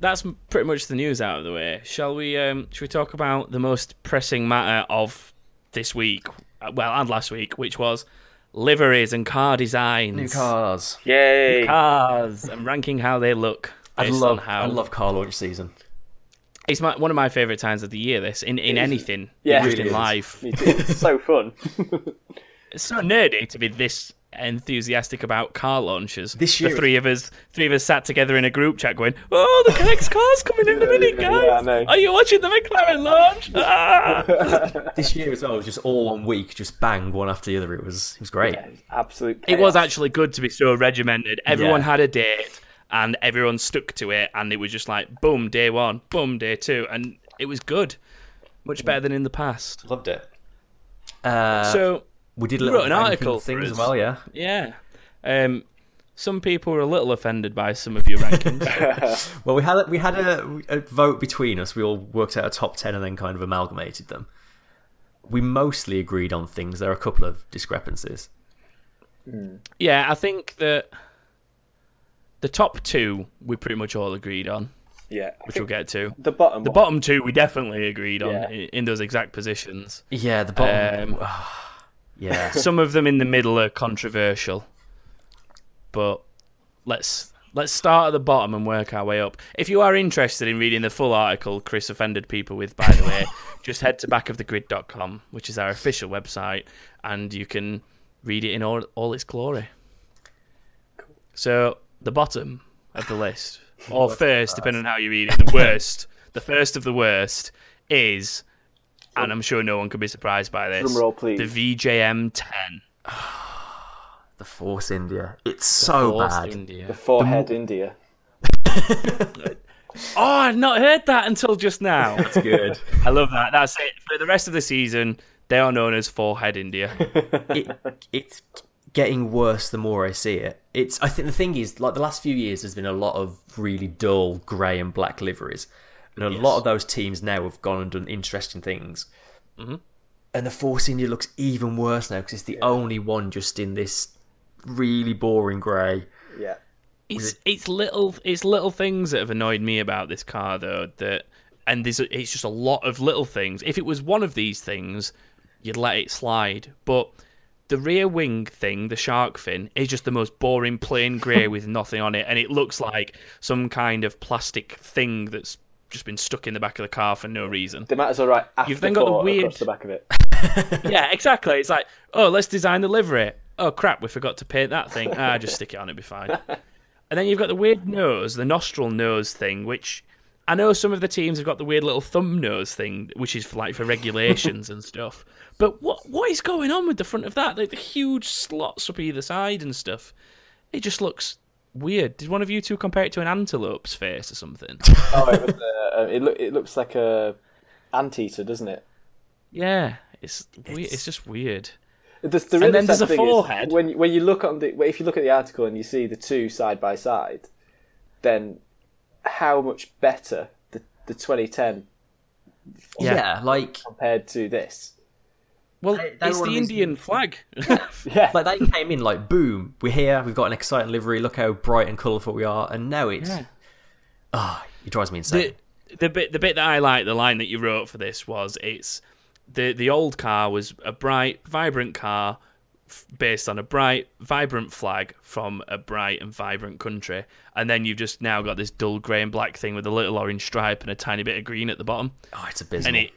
[SPEAKER 1] that's pretty much the news out of the way. Shall we? Um, should we talk about the most pressing matter of this week? uh, Well, and last week, which was liveries and car designs,
[SPEAKER 2] New cars.
[SPEAKER 3] Yay!
[SPEAKER 1] cars, and ranking how they look.
[SPEAKER 2] I love
[SPEAKER 1] on how
[SPEAKER 2] I love car launch season.
[SPEAKER 1] it's my, one of my favorite times of the year. This in, in anything,
[SPEAKER 3] Yeah.
[SPEAKER 1] just
[SPEAKER 3] It
[SPEAKER 1] in
[SPEAKER 2] is.
[SPEAKER 1] life.
[SPEAKER 3] It's so fun.
[SPEAKER 1] It's so nerdy to be this enthusiastic about car launches.
[SPEAKER 2] This
[SPEAKER 1] the
[SPEAKER 2] year-
[SPEAKER 1] three of us, three of us sat together in a group chat, going, "Oh, the next car's coming in a minute, guys!
[SPEAKER 3] Yeah,
[SPEAKER 1] Are you watching the McLaren launch?" Ah!
[SPEAKER 2] This year as well was just all one week, just bang one after the other. It was it was great.
[SPEAKER 3] Yeah, absolute.
[SPEAKER 1] It was actually good to be so regimented. Everyone
[SPEAKER 2] Yeah.
[SPEAKER 1] had a date, and everyone stuck to it, and it was just like, boom, day one, boom, day two, and it was good, much better than in the past.
[SPEAKER 2] Loved it. Uh,
[SPEAKER 1] so
[SPEAKER 2] we did a little
[SPEAKER 1] wrote an article for
[SPEAKER 2] things as well, yeah.
[SPEAKER 1] yeah, um, some people were a little offended by some of your rankings.
[SPEAKER 2] Well, we had a, we had a, a vote between us. We all worked out a top ten and then kind of amalgamated them. We mostly agreed on things. There are a couple of discrepancies.
[SPEAKER 1] yeah, I think that the top two we pretty much all agreed on,
[SPEAKER 3] Yeah. I
[SPEAKER 1] which we'll get to.
[SPEAKER 3] the bottom.
[SPEAKER 1] The
[SPEAKER 3] one-
[SPEAKER 1] bottom two we definitely agreed on
[SPEAKER 3] Yeah.
[SPEAKER 1] i- in those exact positions.
[SPEAKER 2] Yeah, the bottom.
[SPEAKER 1] Um,
[SPEAKER 2] yeah,
[SPEAKER 1] some of them in the middle are controversial, but let's let's start at the bottom and work our way up. If you are interested in reading the full article Chris offended people with, by the way, just head to backofthegrid.com, which is our official website, and you can read it in all, all its glory. So the bottom of the list, or first, depending on how you read it, the worst, the first of the worst is, and I'm sure no one could be surprised by this,
[SPEAKER 3] Drum roll, please.
[SPEAKER 1] the VJM 10.
[SPEAKER 2] the Force India. It's so
[SPEAKER 1] Force
[SPEAKER 2] bad.
[SPEAKER 1] India.
[SPEAKER 3] the forehead India.
[SPEAKER 1] Oh, I've not heard that until just now.
[SPEAKER 2] It's good.
[SPEAKER 1] I love that. That's it. For the rest of the season, they are known as Forehead India.
[SPEAKER 2] it, it's getting worse the more I see it. It's. I think the thing is, like the last few years, there's been a lot of really dull grey and black liveries, and a lot of those teams now have gone and done interesting things. Mm-hmm. And the Force India looks even worse now because it's the only one just in this really boring grey.
[SPEAKER 3] Yeah.
[SPEAKER 1] It's it's little it's little things that have annoyed me about this car though. That and there's a, it's just a lot of little things. If it was one of these things, you'd let it slide. But the rear wing thing, the shark fin, is just the most boring plain grey with nothing on it, and it looks like some kind of plastic thing that's just been stuck in the back of the car for no reason.
[SPEAKER 3] The matter's as well after
[SPEAKER 1] You've then got the
[SPEAKER 3] across
[SPEAKER 1] weird-
[SPEAKER 3] the back of it.
[SPEAKER 1] yeah, exactly. It's like, oh, let's design the livery. Oh crap, we forgot to paint that thing. Ah, just stick it on, it'll be fine. And then you've got the weird nose, the nostril nose thing, which I know some of the teams have got the weird little thumb nose thing, which is for, like for regulations and stuff. But what what is going on with the front of that? Like the huge slots up either side and stuff. It just looks weird. Did one of you two compare it to an antelope's face or something?
[SPEAKER 3] Oh, it, was, uh, it, look, it looks like a anteater, doesn't it?
[SPEAKER 1] yeah, it's weird. It's just weird.
[SPEAKER 3] The, the
[SPEAKER 1] And then there's a forehead.
[SPEAKER 3] when when you look on the if you look at the article and you see the two side by side, then how much better the the 2010
[SPEAKER 2] Yeah,
[SPEAKER 1] Yeah.
[SPEAKER 2] like
[SPEAKER 3] compared to this?
[SPEAKER 1] Well,
[SPEAKER 2] They- they
[SPEAKER 1] it's the
[SPEAKER 2] one of
[SPEAKER 1] Indian flag.
[SPEAKER 3] Yeah,
[SPEAKER 2] like they came in like boom, we're here, we've got an exciting livery. Look how bright and colourful we are, and now it's
[SPEAKER 1] Yeah.
[SPEAKER 2] ah, it drives me insane.
[SPEAKER 1] the the bit the bit that I like, the line that you wrote for this was it's the the old car was a bright, vibrant car f- based on a bright, vibrant flag from a bright and vibrant country, and then you've just now got this dull grey and black thing with a little orange stripe and a tiny bit of green at the bottom,
[SPEAKER 2] oh, it's abysmal.
[SPEAKER 1] and it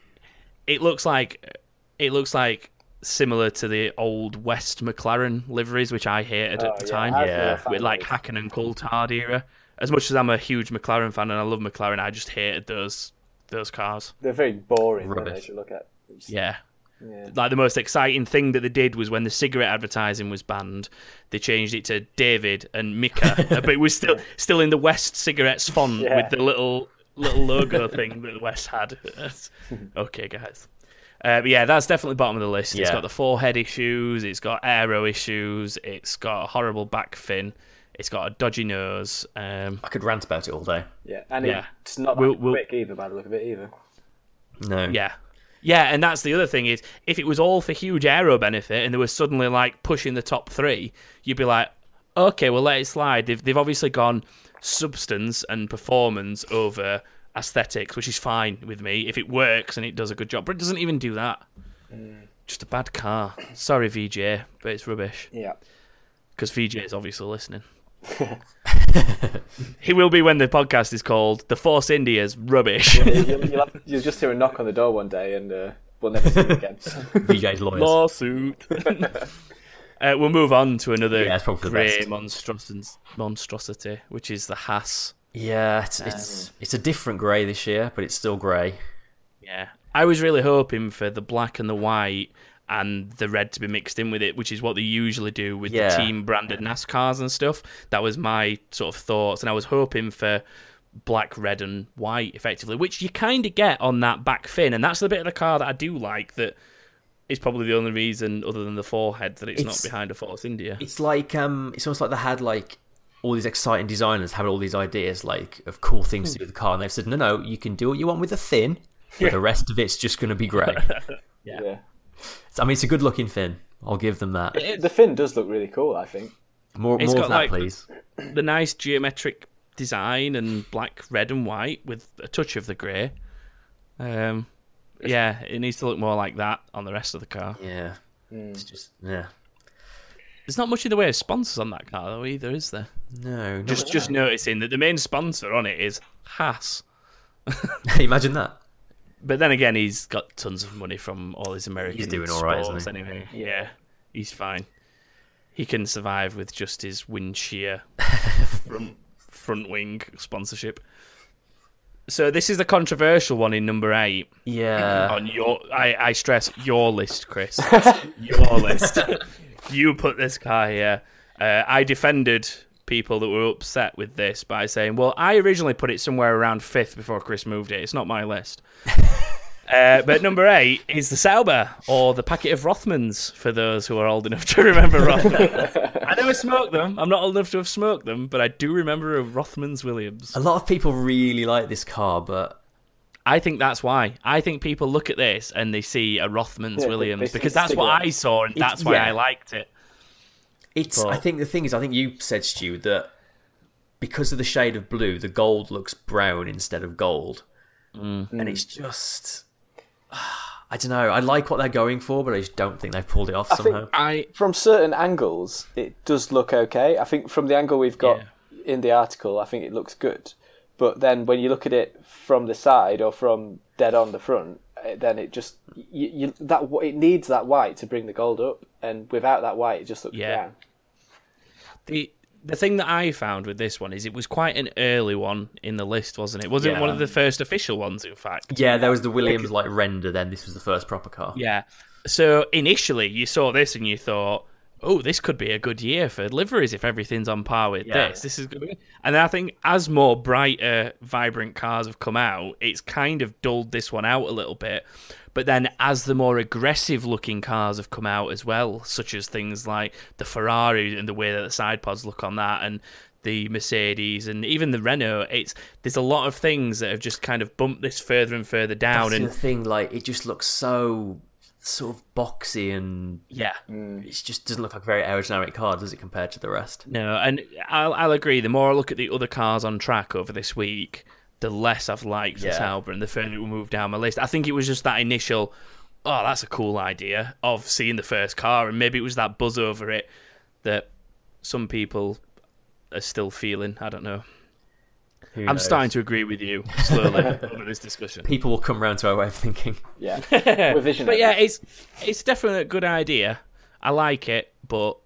[SPEAKER 1] it looks like it looks like similar to the old West McLaren liveries, which I hated
[SPEAKER 3] Oh,
[SPEAKER 1] at the
[SPEAKER 3] yeah,
[SPEAKER 1] time.
[SPEAKER 2] Yeah.
[SPEAKER 3] never a fan
[SPEAKER 1] with like
[SPEAKER 3] those.
[SPEAKER 1] Hakkinen and Coulthard era. As much as I'm a huge McLaren fan and I love McLaren, I just hated those those cars.
[SPEAKER 3] they're very boring. Aren't they,
[SPEAKER 2] Rubbish.
[SPEAKER 3] to look at. It's-
[SPEAKER 1] Yeah.
[SPEAKER 3] yeah.
[SPEAKER 1] Like the most exciting thing that they did was when the cigarette advertising was banned, they changed it to David and Mika, uh, but it was still still in the West cigarettes font
[SPEAKER 3] Yeah.
[SPEAKER 1] with the little little logo thing that the West had. okay, guys. Uh, but yeah, that's definitely bottom of the list. It's got the forehead issues, it's got aero issues, it's got a horrible back fin, it's got a dodgy nose. Um,
[SPEAKER 2] I could rant about it all day.
[SPEAKER 3] Yeah, and
[SPEAKER 1] Yeah.
[SPEAKER 3] it's not that
[SPEAKER 1] We'll- we'll-
[SPEAKER 3] quick either by the look of it either.
[SPEAKER 2] No.
[SPEAKER 1] Yeah. Yeah, and that's the other thing is if it was all for huge aero benefit and they were suddenly like pushing the top three, you'd be like, okay, we'll let it slide. They've they've obviously gone substance and performance over aesthetics, which is fine with me if it works and it does a good job. But it doesn't even do that. Just a bad car. Sorry, VJ, but it's rubbish.
[SPEAKER 3] Yeah.
[SPEAKER 1] Because VJ is obviously listening. he will be when the podcast is called "The Force India's Rubbish."
[SPEAKER 3] you'll, you'll, have, you'll just hear a knock on the door one day, and uh, we'll never see him again.
[SPEAKER 2] VJ's lawyers.
[SPEAKER 1] Lawsuit. uh, we'll move on to another
[SPEAKER 2] Yeah, it's probably the
[SPEAKER 1] grey monstrosity, which is the Haas.
[SPEAKER 2] Yeah, it's it's it's a different grey this year, but it's still grey.
[SPEAKER 1] Yeah, I was really hoping for the black and the white and the red to be mixed in with it, which is what they usually do with
[SPEAKER 2] Yeah.
[SPEAKER 1] the team branded NASCARs and stuff. That was my sort of thoughts, and I was hoping for black, red, and white effectively, which you kind of get on that back fin, and that's the bit of the car that I do like. That is probably the only reason, other than the forehead, that it's,
[SPEAKER 2] It's-
[SPEAKER 1] not behind a Force India.
[SPEAKER 2] It's like um, it's almost like they had like all these exciting designers having all these ideas like of cool things to do with the car, and they've said, no, no, you can do what you want with the thin, but the rest of it's just going to be grey.
[SPEAKER 3] yeah.
[SPEAKER 2] I mean, it's a good looking fin. I'll give them that.
[SPEAKER 3] The fin does look really cool, I think.
[SPEAKER 2] More,
[SPEAKER 1] It's
[SPEAKER 2] more
[SPEAKER 1] got,
[SPEAKER 2] of that,
[SPEAKER 1] like,
[SPEAKER 2] please.
[SPEAKER 1] the nice geometric design and black, red, and white with a touch of the grey. Um, yeah, it needs to look more like that on the rest of the car.
[SPEAKER 2] Yeah, it's just yeah.
[SPEAKER 1] There's not much in the way of sponsors on that car though either, is there?
[SPEAKER 2] No,
[SPEAKER 1] Just just noticing that the main sponsor on it is Haas.
[SPEAKER 2] imagine that.
[SPEAKER 1] But then again, he's got tons of money from all his American
[SPEAKER 2] doing all right, isn't he?
[SPEAKER 1] anyway. Yeah, he's fine. He can survive with just his Windshear front, front wing sponsorship. So this is the controversial one in number eight
[SPEAKER 2] Yeah,
[SPEAKER 1] on your. I, I stress your list, Chris. your list. you put this car here. Uh, I defended people that were upset with this by saying, "Well, I originally put it somewhere around fifth before Chris moved it. It's not my list." Uh, but number eight is the Sauber or the packet of Rothmans for those who are old enough to remember Rothmans. I never smoked them. I'm not old enough to have smoked them, but I do remember a Rothmans Williams.
[SPEAKER 2] a lot of people really like this car, but
[SPEAKER 1] I think that's why. I think people look at this and they see a Rothmans
[SPEAKER 3] Yeah,
[SPEAKER 1] Williams because that's what I saw and
[SPEAKER 2] It's-
[SPEAKER 1] that's why
[SPEAKER 2] yeah.
[SPEAKER 1] I liked it.
[SPEAKER 2] It's.
[SPEAKER 1] But-
[SPEAKER 2] I think the thing is, I think you said Stu that because of the shade of blue, the gold looks brown instead of gold,
[SPEAKER 1] Mm.
[SPEAKER 2] and it's just. I don't know. I like what they're going for, but I just don't think they've pulled it off
[SPEAKER 3] think-
[SPEAKER 2] somehow.
[SPEAKER 1] I
[SPEAKER 3] From certain angles, it does look okay. I think from the angle we've got in the article, I think it looks good. But then when you look at it from the side or from dead on the front, then it just you, you that it needs that white to bring the gold up, and without that white, it just looks
[SPEAKER 1] Yeah.
[SPEAKER 3] brown.
[SPEAKER 1] the the thing that I found with this one is it was quite an early one in the list, wasn't it? Wasn't it one of the first official ones, in fact?
[SPEAKER 2] yeah, there was the Williams like render. Then this was the first proper car.
[SPEAKER 1] Yeah. So initially, you saw this and you thought, "Oh, this could be a good year for liveries if everything's on par with
[SPEAKER 2] Yeah.
[SPEAKER 1] this. This is good." And I think as more brighter, vibrant cars have come out, it's kind of dulled this one out a little bit. But then, as the more aggressive-looking cars have come out as well, such as things like the Ferrari and the way that the side pods look on that, and the Mercedes and even the Renault, it's there's a lot of things that have just kind of bumped this further and further down.
[SPEAKER 2] That's
[SPEAKER 1] and
[SPEAKER 2] the thing. Like it just looks so sort of boxy, and
[SPEAKER 1] yeah, mm.
[SPEAKER 2] it just doesn't look like a very aerodynamic car, does it, compared to the rest?
[SPEAKER 1] No, and I'll, I'll agree. The more I look at the other cars on track over this week, the less I've liked the
[SPEAKER 2] Yeah.
[SPEAKER 1] Sauber and the further it will move down my list. I think it was just that initial, oh, that's a cool idea of seeing the first car, and maybe it was that buzz over it that some people are still feeling. I don't know.
[SPEAKER 2] Who
[SPEAKER 1] I'm
[SPEAKER 2] knows?
[SPEAKER 1] starting to agree with you slowly over this discussion.
[SPEAKER 2] People will come round to our way of thinking.
[SPEAKER 3] Yeah, we're.
[SPEAKER 1] But yeah, it's it's definitely a good idea. I like it, but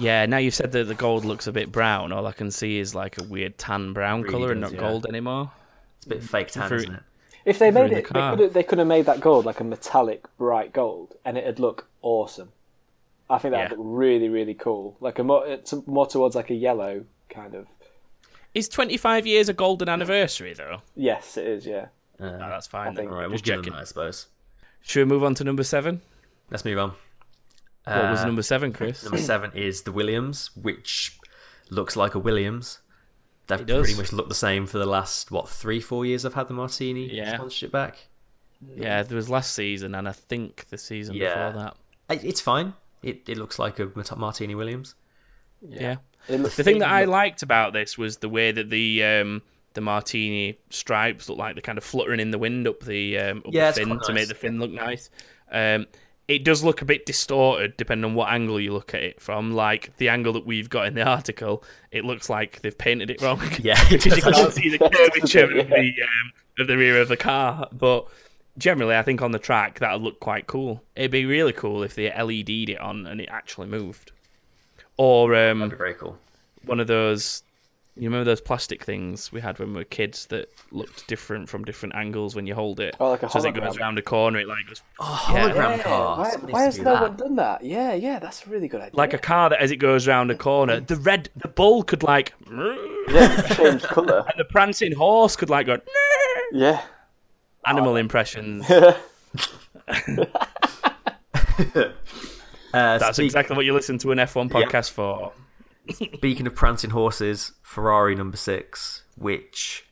[SPEAKER 1] yeah, now you've said that the gold looks a bit brown. All I can see is like a weird tan brown
[SPEAKER 2] Really
[SPEAKER 1] color and not
[SPEAKER 2] yeah.
[SPEAKER 1] gold anymore.
[SPEAKER 2] It's a bit fake tan,
[SPEAKER 1] For-
[SPEAKER 2] isn't it?
[SPEAKER 3] if they made
[SPEAKER 1] in the
[SPEAKER 3] it, they could have, they could have made that gold like a metallic bright gold, and it'd look awesome. I think that'd
[SPEAKER 1] Yeah.
[SPEAKER 3] look really, really cool. Like a more, more towards like a yellow kind of.
[SPEAKER 1] Is 25 years a golden anniversary though?
[SPEAKER 3] Yes, it is. Yeah.
[SPEAKER 1] No, that's fine.
[SPEAKER 3] I think-
[SPEAKER 2] All right, we'll
[SPEAKER 1] Just
[SPEAKER 2] give them that, I suppose.
[SPEAKER 1] Should we move on to number seven?
[SPEAKER 2] Let's move on.
[SPEAKER 1] What was
[SPEAKER 2] Uh,
[SPEAKER 1] number seven, Chris?
[SPEAKER 2] Number seven is the Williams, which looks like a Williams. They've
[SPEAKER 1] It does.
[SPEAKER 2] pretty much looked the same for the last what three, four years. I've had the Martini
[SPEAKER 1] Yeah.
[SPEAKER 2] sponsorship back.
[SPEAKER 1] Yeah, there was last season and I think the season
[SPEAKER 2] Yeah.
[SPEAKER 1] before that.
[SPEAKER 2] It's fine. It it looks like a Martini Williams.
[SPEAKER 1] Yeah.
[SPEAKER 3] It looks
[SPEAKER 1] The thing that I liked about this was the way that the um, the martini stripes look like they're kind of fluttering in the wind up the um, up
[SPEAKER 2] Yeah,
[SPEAKER 1] the fin
[SPEAKER 2] quite
[SPEAKER 1] to make the fin look nice. Um, it does look a bit distorted depending on what angle you look at it from. Like the angle that we've got in the article, it looks like they've painted it wrong.
[SPEAKER 2] Yeah,
[SPEAKER 1] because you can't see the curvature
[SPEAKER 3] Yeah.
[SPEAKER 1] of the um, of the rear of the car. But generally, I think on the track that'd look quite cool. It'd be really cool if they LED'd it on and it actually moved, or um,
[SPEAKER 2] That'd be very cool.
[SPEAKER 1] one of those. You remember those plastic things we had when we were kids that looked different from different angles when you hold it?
[SPEAKER 3] Oh, like a
[SPEAKER 1] so as it goes around a corner, it like goes
[SPEAKER 2] Oh,
[SPEAKER 1] Yeah.
[SPEAKER 2] hologram
[SPEAKER 3] Yeah,
[SPEAKER 2] car.
[SPEAKER 3] why, why has no
[SPEAKER 2] that.
[SPEAKER 3] one done that? Yeah, yeah, that's a really good idea.
[SPEAKER 1] like a car that as it goes around a corner, the red, the bull could like,
[SPEAKER 3] yeah, change colour.
[SPEAKER 1] and the prancing horse could like go.
[SPEAKER 3] Yeah,
[SPEAKER 1] Animal impressions.
[SPEAKER 2] Uh,
[SPEAKER 1] That's
[SPEAKER 2] speak-
[SPEAKER 1] exactly what you listen to an F1 podcast for.
[SPEAKER 2] Speaking of prancing horses, Ferrari number six, which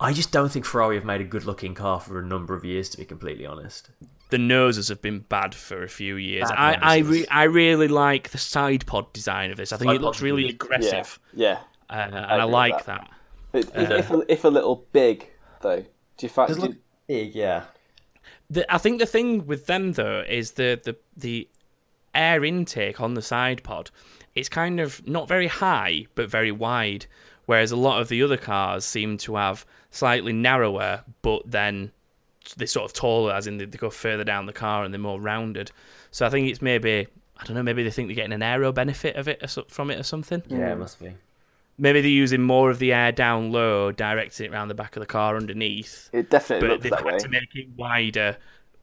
[SPEAKER 2] I just don't think Ferrari have made a good looking car for a number of years, to be completely honest.
[SPEAKER 1] The noses have been bad for a few years.
[SPEAKER 2] Bad
[SPEAKER 1] I I, re- I really like the side pod design of this. I think
[SPEAKER 2] Side
[SPEAKER 1] it looks really
[SPEAKER 2] good.
[SPEAKER 3] yeah,
[SPEAKER 1] aggressive,
[SPEAKER 3] yeah.
[SPEAKER 1] uh, and I,
[SPEAKER 3] agree with
[SPEAKER 1] like
[SPEAKER 3] that.
[SPEAKER 1] that.
[SPEAKER 3] But if, if, a, if a little big though, do you find?
[SPEAKER 2] Does look big, yeah.
[SPEAKER 1] The, I think the thing with them though is the the the air intake on the side pod. It's kind of not very high but very wide, whereas a lot of the other cars seem to have slightly narrower, but then they're sort of taller, as in they they go further down the car and they're more rounded. So I think it's maybe I don't know. Maybe they think they're getting an aero benefit of it or so- from it or something.
[SPEAKER 2] Yeah, it mm. must be.
[SPEAKER 1] Maybe they're using more of the air down low, directing it around the back of the car underneath
[SPEAKER 3] it definitely
[SPEAKER 1] but
[SPEAKER 3] looks
[SPEAKER 1] they've
[SPEAKER 3] that
[SPEAKER 1] had
[SPEAKER 3] way.
[SPEAKER 1] to make it wider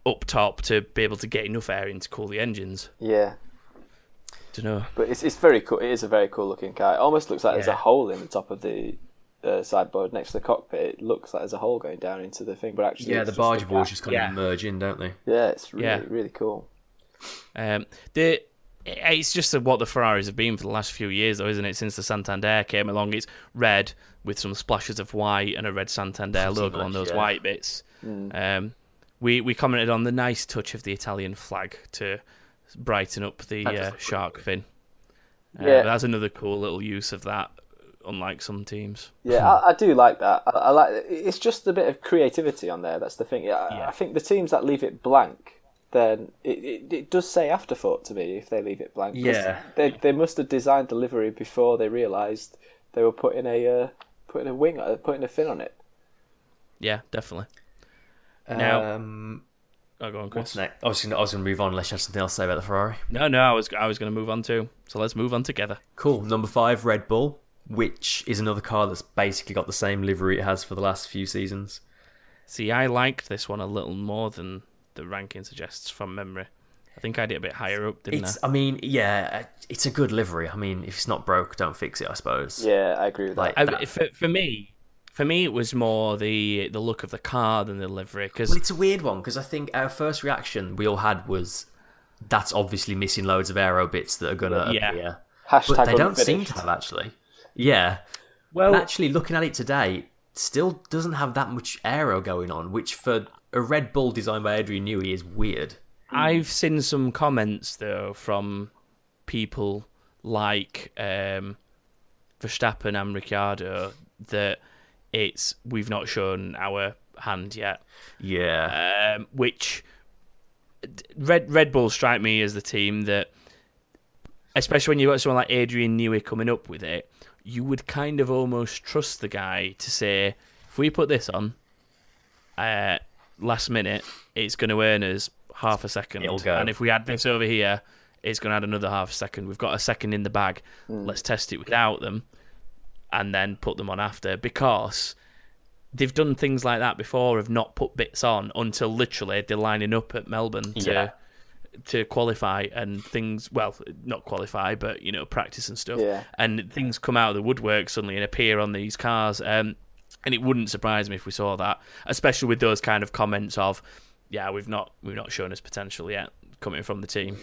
[SPEAKER 1] up top to be able to get enough air in to cool the engines.
[SPEAKER 3] Yeah,
[SPEAKER 1] Don't know.
[SPEAKER 3] but it's it's very cool. It is a very cool looking car. It almost looks like there's a hole in the top of the uh, side pod next to the cockpit. It looks like there's a hole going down into the thing, but actually,
[SPEAKER 2] Yeah, the
[SPEAKER 3] just
[SPEAKER 2] barge
[SPEAKER 3] gap.
[SPEAKER 2] boards just kind
[SPEAKER 1] Yeah.
[SPEAKER 2] of merge in, don't they?
[SPEAKER 3] Yeah, it's really
[SPEAKER 1] Yeah.
[SPEAKER 3] really cool.
[SPEAKER 1] Um, the it's just what the Ferraris have been for the last few years, though, isn't it? Since the Santander came along, it's red with some splashes of white and a red Santander
[SPEAKER 2] Pretty
[SPEAKER 1] logo on those
[SPEAKER 2] yeah.
[SPEAKER 1] white bits. Um, we we commented on the nice touch of the Italian flag to brighten up the uh, shark
[SPEAKER 2] good.
[SPEAKER 1] fin. Uh,
[SPEAKER 3] Yeah.
[SPEAKER 1] but that's another cool little use of that, unlike some teams.
[SPEAKER 3] Yeah, I, I do like that. I, I like it's just a bit of creativity on there. That's the thing. Yeah, I-
[SPEAKER 1] Yeah.
[SPEAKER 3] I think the teams that leave it blank, then it, it, it does say afterthought to me if they leave it blank.
[SPEAKER 2] Yeah.
[SPEAKER 3] they they must have designed the livery before they realised they were putting a uh, putting a wing, uh, putting a fin on it.
[SPEAKER 1] Yeah, definitely. Now-
[SPEAKER 2] um,
[SPEAKER 1] Oh, go on, Chris.
[SPEAKER 2] what's next? I was going to I was gonna move on unless you have something else to say about the Ferrari.
[SPEAKER 1] No, no, I was I was going to move on too. So let's move on together.
[SPEAKER 2] Cool. Number five, Red Bull, which is another car that's basically got the same livery it has for the last few seasons.
[SPEAKER 1] See, I liked this one a little more than the ranking suggests from memory. I think I did a bit higher up, didn't
[SPEAKER 2] It's, I mean, yeah, it's a good livery. I mean, if it's not broke, don't fix it. I suppose.
[SPEAKER 3] Yeah, I agree with
[SPEAKER 2] Like-
[SPEAKER 3] that.
[SPEAKER 1] I? I for, for me, for me, it was more the the look of the car than the livery because
[SPEAKER 2] Well, it's a weird one because I think our first reaction we all had was that's obviously missing loads of aero bits that are gonna
[SPEAKER 1] Yeah.
[SPEAKER 2] appear,
[SPEAKER 3] Hashtag
[SPEAKER 2] but they don't seem to have actually. Yeah.
[SPEAKER 1] well,
[SPEAKER 2] And actually, looking at it today, still doesn't have that much aero going on, which for a Red Bull designed by Adrian Newey is weird.
[SPEAKER 1] I've seen some comments though from people like um, Verstappen and Ricciardo that it's we've not shown our hand yet.
[SPEAKER 2] Yeah.
[SPEAKER 1] um, which Red Red Bull strike me as the team that, especially when you've got someone like Adrian Newey coming up with it, you would kind of almost trust the guy to say, if we put this on, uh, last minute, it's going to earn us half a second,
[SPEAKER 2] It'll go.
[SPEAKER 1] and if we add this over here, it's going to add another half a second. We've got a second in the bag. Let's test it without them, and then put them on after because they've done things like that before of not put bits on until literally they're lining up at Melbourne to
[SPEAKER 2] Yeah.
[SPEAKER 1] to qualify and things well not qualify but you know practice and stuff
[SPEAKER 3] Yeah.
[SPEAKER 1] and things come out of the woodwork suddenly and appear on these cars um, and it wouldn't surprise me if we saw that especially with those kind of comments of yeah we've not we've not shown us potential yet coming from the team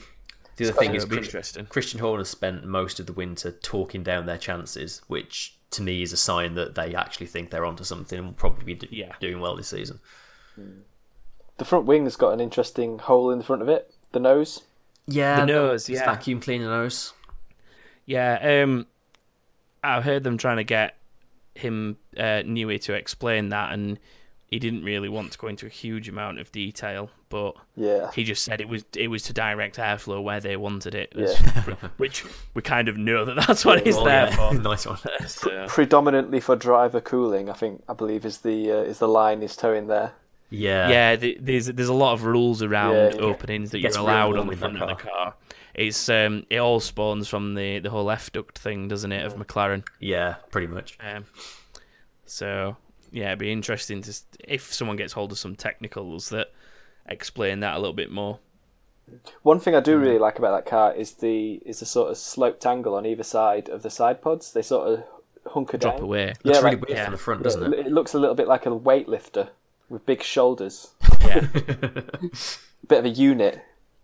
[SPEAKER 2] the other thing is
[SPEAKER 1] it'll be
[SPEAKER 2] Chris-
[SPEAKER 1] interesting
[SPEAKER 2] Christian Horner spent most of the winter talking down their chances, which to me is a sign that they actually think they're onto something and will probably be do-
[SPEAKER 1] Yeah.
[SPEAKER 2] doing well this season.
[SPEAKER 3] The front wing's got an interesting hole in the front of it. The nose.
[SPEAKER 2] Yeah,
[SPEAKER 1] The nose,
[SPEAKER 2] it's
[SPEAKER 1] yeah.
[SPEAKER 2] vacuum cleaner nose.
[SPEAKER 1] Yeah, um, I heard them trying to get him uh, Newey to explain that, and he didn't really want to go into a huge amount of detail, but
[SPEAKER 3] Yeah.
[SPEAKER 1] he just said it was it was to direct airflow where they wanted it,
[SPEAKER 3] Yeah.
[SPEAKER 1] which we kind of know that that's what he's
[SPEAKER 2] Oh,
[SPEAKER 1] there
[SPEAKER 2] yeah.
[SPEAKER 1] for.
[SPEAKER 2] nice one.
[SPEAKER 1] So,
[SPEAKER 3] Predominantly for driver cooling, I think I believe is the uh, is the line he's towing there.
[SPEAKER 2] Yeah.
[SPEAKER 1] yeah, th there's there's a lot of rules around
[SPEAKER 3] Yeah, yeah.
[SPEAKER 1] openings that you're allowed on the front of the car. It's um, it all spawns from the the whole F duct thing, doesn't it, of McLaren?
[SPEAKER 2] Yeah, pretty much.
[SPEAKER 1] Um, so yeah, it'd be interesting to if someone gets hold of some technicals that explain that a little bit more.
[SPEAKER 3] One thing I do
[SPEAKER 1] Mm.
[SPEAKER 3] really like about that car is the is the sort of sloped angle on either side of the side pods. They sort of hunker
[SPEAKER 1] Drop
[SPEAKER 3] down.
[SPEAKER 1] away.
[SPEAKER 3] Yeah,
[SPEAKER 2] Looks really
[SPEAKER 3] like-
[SPEAKER 2] weird
[SPEAKER 1] yeah.
[SPEAKER 2] from the front, doesn't it?
[SPEAKER 3] it looks a little bit like a weightlifter with big shoulders.
[SPEAKER 1] Yeah.
[SPEAKER 3] Bit of a unit.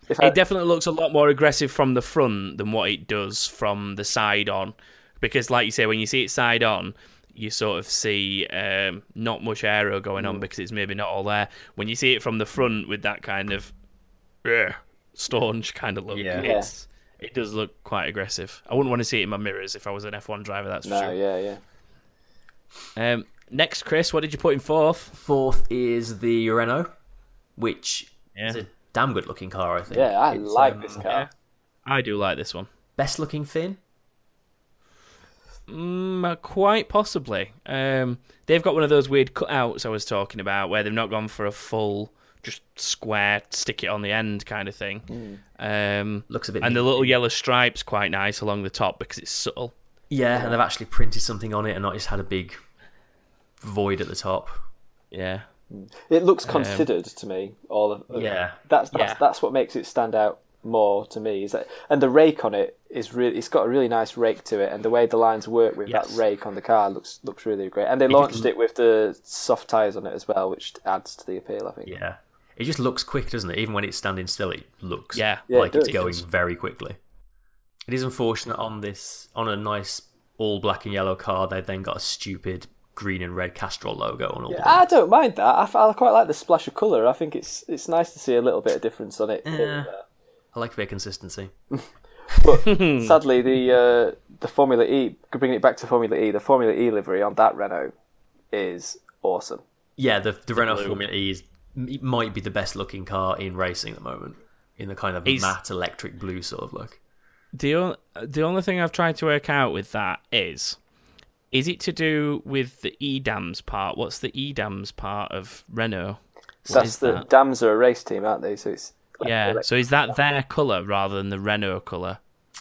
[SPEAKER 3] If I,
[SPEAKER 1] it definitely looks a lot more aggressive from the front than what it does from the side on, because like you say, when you see it side on, you sort of see um, not much aero going
[SPEAKER 3] Mm.
[SPEAKER 1] on because it's maybe not all there. When you see it from the front with that kind of uh, staunch kind of look,
[SPEAKER 2] Yeah.
[SPEAKER 1] it's, it does look quite aggressive. I wouldn't want to see it in my mirrors if I was an F1 driver. That's for
[SPEAKER 3] no,
[SPEAKER 1] sure.
[SPEAKER 3] yeah, yeah.
[SPEAKER 1] Um, next, Chris, what did you put in fourth?
[SPEAKER 2] Fourth is the Renault, which
[SPEAKER 1] Yeah.
[SPEAKER 2] is a damn good looking car, I think.
[SPEAKER 3] Yeah, I
[SPEAKER 2] It's,
[SPEAKER 3] like
[SPEAKER 2] um,
[SPEAKER 3] this car.
[SPEAKER 1] Yeah. I do like this one.
[SPEAKER 2] Best looking fin?
[SPEAKER 1] Mm, uh, quite possibly. Um, they've got one of those weird cutouts I was talking about, where they've not gone for a full, just square, stick it on the end kind of thing. Um,
[SPEAKER 2] Looks a bit
[SPEAKER 1] and the little yellow stripes quite nice along the top because it's subtle.
[SPEAKER 2] Yeah, and they've actually printed something on it and not just had a big void at the top.
[SPEAKER 1] Yeah,
[SPEAKER 3] It looks considered to me. All of
[SPEAKER 2] Yeah.
[SPEAKER 3] That's that's,
[SPEAKER 1] Yeah.
[SPEAKER 3] that's what makes it stand out more to me. Is that and the rake on it is really it's got a really nice rake to it, and the way the lines work with
[SPEAKER 2] Yes.
[SPEAKER 3] that rake on the car looks looks really great. And they
[SPEAKER 2] just
[SPEAKER 3] launched
[SPEAKER 2] l-
[SPEAKER 3] it with the soft tires on it as well, which adds to the appeal. I think.
[SPEAKER 2] Yeah. It just looks quick, doesn't it? Even when it's standing still, it looks
[SPEAKER 1] Yeah.
[SPEAKER 3] Yeah, it
[SPEAKER 2] like it's going very quickly. It is unfortunate on this, on a nice all black and yellow car, they've then got a stupid green and red Castrol logo on all of them.
[SPEAKER 3] I don't mind that. I quite like the splash of colour. I think it's it's nice to see a little bit of difference on it. here and
[SPEAKER 2] Yeah.
[SPEAKER 3] There.
[SPEAKER 2] I like their consistency.
[SPEAKER 3] But sadly, the uh, the Formula E, bringing it back to Formula E, the Formula E livery on that Renault is awesome.
[SPEAKER 2] Yeah, the, the Renault
[SPEAKER 1] blue.
[SPEAKER 2] Formula E is might be the best looking car in racing at the moment, in the kind of
[SPEAKER 1] It's-
[SPEAKER 2] matte electric blue sort of look.
[SPEAKER 1] the o- the only thing I've tried to work out with that is, is it to do with the EDAMS part? What's the EDAMS part of Renault? What
[SPEAKER 3] That's the
[SPEAKER 1] that?
[SPEAKER 3] Dams are a race team, aren't they? So it's
[SPEAKER 1] Yeah. So is that their colour rather than the Renault colour?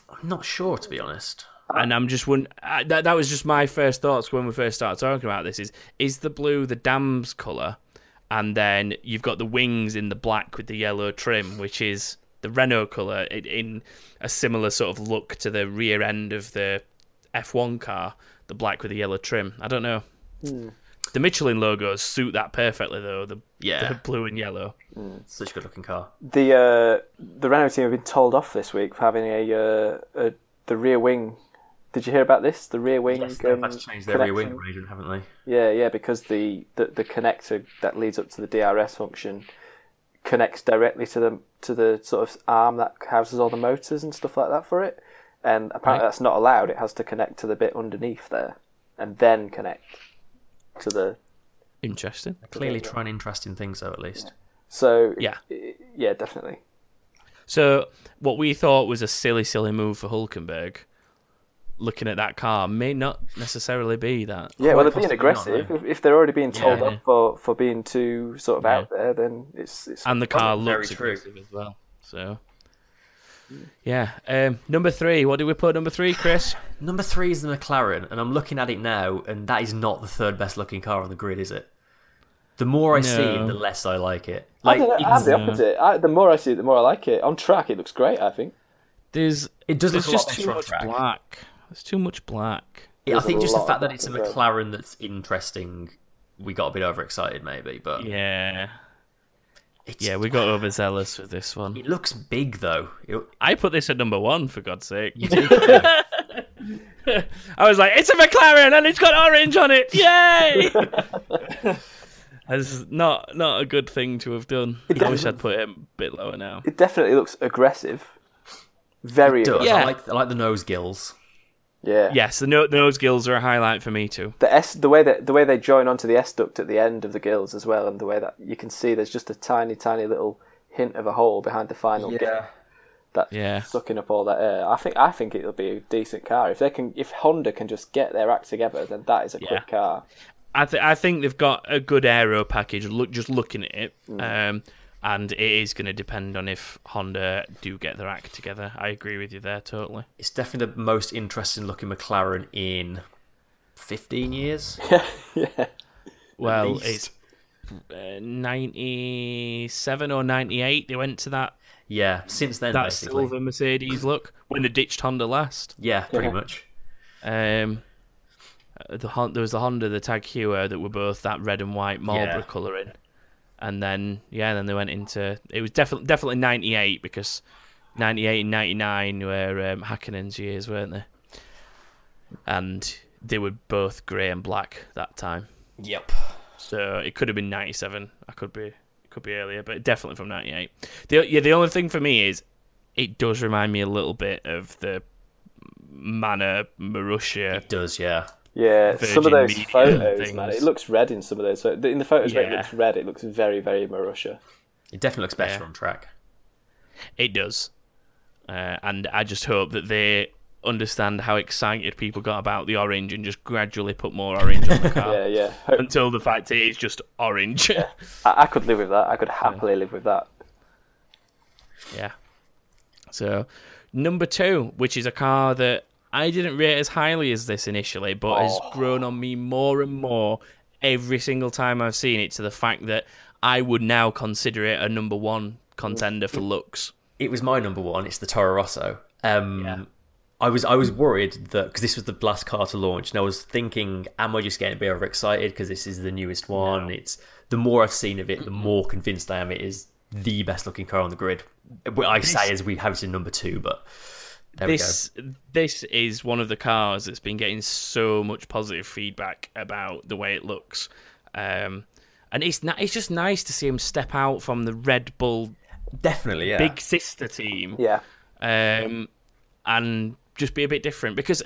[SPEAKER 2] I'm not sure, to be honest.
[SPEAKER 1] and I'm just one. That that was just my first thoughts when we first started talking about this. Is is the blue the dam's color, and then you've got the wings in the black with the yellow trim, which is the Renault color in, in a similar sort of look to the rear end of the F1 car, the black with the yellow trim. I don't know. Hmm. The Michelin logos suit that perfectly though. The
[SPEAKER 2] Yeah.
[SPEAKER 1] the blue and yellow.
[SPEAKER 2] Such a good looking car.
[SPEAKER 3] the uh, the Renault team have been told off this week for having a, uh, a the rear wing. Did you hear about this? The rear wing.
[SPEAKER 2] Yes, they've
[SPEAKER 3] um,
[SPEAKER 2] had to change their rear wing
[SPEAKER 3] connection?
[SPEAKER 2] arrangement, haven't they?
[SPEAKER 3] Yeah, yeah, because the, the the connector that leads up to the DRS function connects directly to the to the sort of arm that houses all the motors and stuff like that for it. And apparently
[SPEAKER 1] Right.
[SPEAKER 3] that's not allowed. It has to connect to the bit underneath there, and then connect to the.
[SPEAKER 1] Interesting.
[SPEAKER 2] Clearly trying interesting things, though, at least.
[SPEAKER 3] So
[SPEAKER 1] Yeah.
[SPEAKER 3] yeah, definitely.
[SPEAKER 1] So what we thought was a silly, silly move for Hulkenberg, looking at that car, may not necessarily be that.
[SPEAKER 3] Yeah, well, they're being aggressive.
[SPEAKER 2] no.
[SPEAKER 3] if, if they're already being told
[SPEAKER 1] Yeah.
[SPEAKER 3] off for, for being too sort of
[SPEAKER 1] Yeah.
[SPEAKER 3] out there, then it's it's
[SPEAKER 1] And the car
[SPEAKER 2] Very
[SPEAKER 1] looks
[SPEAKER 2] true.
[SPEAKER 1] aggressive as well. So, yeah. Um, number three. What did we put number three, Chris?
[SPEAKER 2] Number three is the McLaren, and I'm looking at it now, and that is not the third best looking car on the grid, is it? The more I see it, the less I like it.
[SPEAKER 3] I
[SPEAKER 2] Like
[SPEAKER 3] don't I'm
[SPEAKER 2] it's-
[SPEAKER 3] the opposite. I, the more I see it, the more I like it. On track, it looks great. I think.
[SPEAKER 1] There's
[SPEAKER 2] it does
[SPEAKER 1] there's
[SPEAKER 2] look a lot
[SPEAKER 1] just too much
[SPEAKER 2] track.
[SPEAKER 1] black. There's too much black.
[SPEAKER 2] Yeah, I think just the fact that it's a
[SPEAKER 3] black as well.
[SPEAKER 2] McLaren that's interesting, we got a bit overexcited maybe, but
[SPEAKER 1] Yeah.
[SPEAKER 2] It's,
[SPEAKER 1] Yeah, we got overzealous with this one.
[SPEAKER 2] it looks big though. It-
[SPEAKER 1] I put this at number one for God's sake.
[SPEAKER 2] you did, yeah.
[SPEAKER 1] I was like, it's a McLaren and it's got orange on it. Yay! That's not not a good thing to have done. I wish I'd put it a bit lower now.
[SPEAKER 3] It definitely looks aggressive. Very aggressive.
[SPEAKER 1] Yeah.
[SPEAKER 2] I like I like the nose gills.
[SPEAKER 3] Yeah.
[SPEAKER 1] Yes, the, no- the nose gills are a highlight for me too.
[SPEAKER 3] The S, the way that the way they join onto the S duct at the end of the gills as well, and the way that you can see there's just a tiny, tiny little hint of a hole behind the final gill that's
[SPEAKER 1] Yeah.
[SPEAKER 3] sucking up all that air. I think I think it'll be a decent car if they can. If Honda can just get their act together, then that is a
[SPEAKER 1] Yeah.
[SPEAKER 3] quick car.
[SPEAKER 1] I th- I think they've got a good aero package. Look, just looking at it, um, and it is going to depend on if Honda do get their act together. I agree with you there totally.
[SPEAKER 2] It's definitely the most interesting looking McLaren in 15 years.
[SPEAKER 3] yeah.
[SPEAKER 1] Well, it's uh, ninety-seven or ninety-eight. They went to that
[SPEAKER 2] Yeah, since then,
[SPEAKER 1] that
[SPEAKER 2] basically.
[SPEAKER 1] silver Mercedes look when they ditched Honda last.
[SPEAKER 2] Yeah, pretty
[SPEAKER 3] Yeah.
[SPEAKER 2] much.
[SPEAKER 1] Um, uh, the there was the Honda, the Tag Heuer that were both that red and white Marlboro
[SPEAKER 2] Yeah.
[SPEAKER 1] colouring, and then yeah, then they went into it was definitely definitely ninety eight because ninety eight and ninety nine were um, Hakkinen's years, weren't they? And they were both grey and black that time,
[SPEAKER 2] Yep.
[SPEAKER 1] so it could have been ninety seven. I could be it could be earlier, but definitely from ninety eight. The yeah, the only thing for me is it does remind me a little bit of the Manor Marussia
[SPEAKER 2] It does, yeah.
[SPEAKER 3] Yeah, some of those
[SPEAKER 1] Media
[SPEAKER 3] photos, man. It looks red in some of those. Photos. In the photos where it looks red, it looks very, very Marussia.
[SPEAKER 2] It definitely looks better
[SPEAKER 1] Yeah.
[SPEAKER 2] on track.
[SPEAKER 1] It does. Uh, and I just hope that they understand how excited people got about the orange and just gradually put more orange on the car
[SPEAKER 3] Yeah, yeah. Hope-
[SPEAKER 1] until the fact it is just orange. Yeah.
[SPEAKER 3] I, I could live with that. I could happily live with that. Yeah.
[SPEAKER 1] So, number two, which is a car that I didn't rate as highly as this initially, but has
[SPEAKER 3] Oh.
[SPEAKER 1] grown on me more and more every single time I've seen it to the fact that I would now consider it a number one contender for looks.
[SPEAKER 2] It was my number one. It's the Toro Rosso. Um,
[SPEAKER 1] Yeah.
[SPEAKER 2] I was I was worried that because this was the last car to launch, and I was thinking, am I just getting a bit overexcited because this is the newest one? It's the more I've seen of it, the more convinced I am it is the best looking car on the grid. I say as we have it in number two, but there
[SPEAKER 1] this this is one of the cars that's been getting so much positive feedback about the way it looks, um, and it's na- it's just nice to see him step out from the Red Bull.
[SPEAKER 2] Definitely, yeah.
[SPEAKER 1] big sister team,
[SPEAKER 3] Yeah.
[SPEAKER 1] um, and just be a bit different because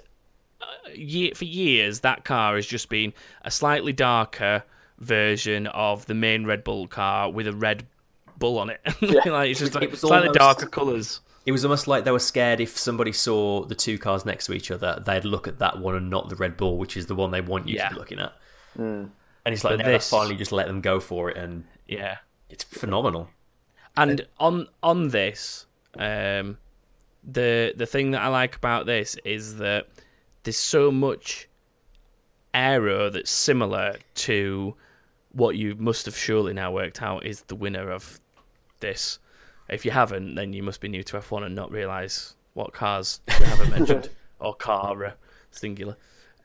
[SPEAKER 1] uh, ye- for years that car has just been a slightly darker version of the main Red Bull car with a red bull on it. like it's just like
[SPEAKER 2] It was
[SPEAKER 1] slightly
[SPEAKER 2] almost-
[SPEAKER 1] darker colours.
[SPEAKER 2] It was almost like they were scared if somebody saw the two cars next to each other, they'd look at that one and not the Red Bull, which is the one they want you
[SPEAKER 1] Yeah.
[SPEAKER 2] to be looking at. And it's like
[SPEAKER 1] But
[SPEAKER 2] they
[SPEAKER 1] this-
[SPEAKER 2] finally just let them go for it, and
[SPEAKER 1] Yeah.
[SPEAKER 2] it's phenomenal.
[SPEAKER 1] And on on this, um, the the thing that I like about this is that there's so much aero that's similar to what you must have surely now worked out is the winner of this. If you haven't, then you must be new to F1 and not realise what cars we haven't mentioned or car uh, singular.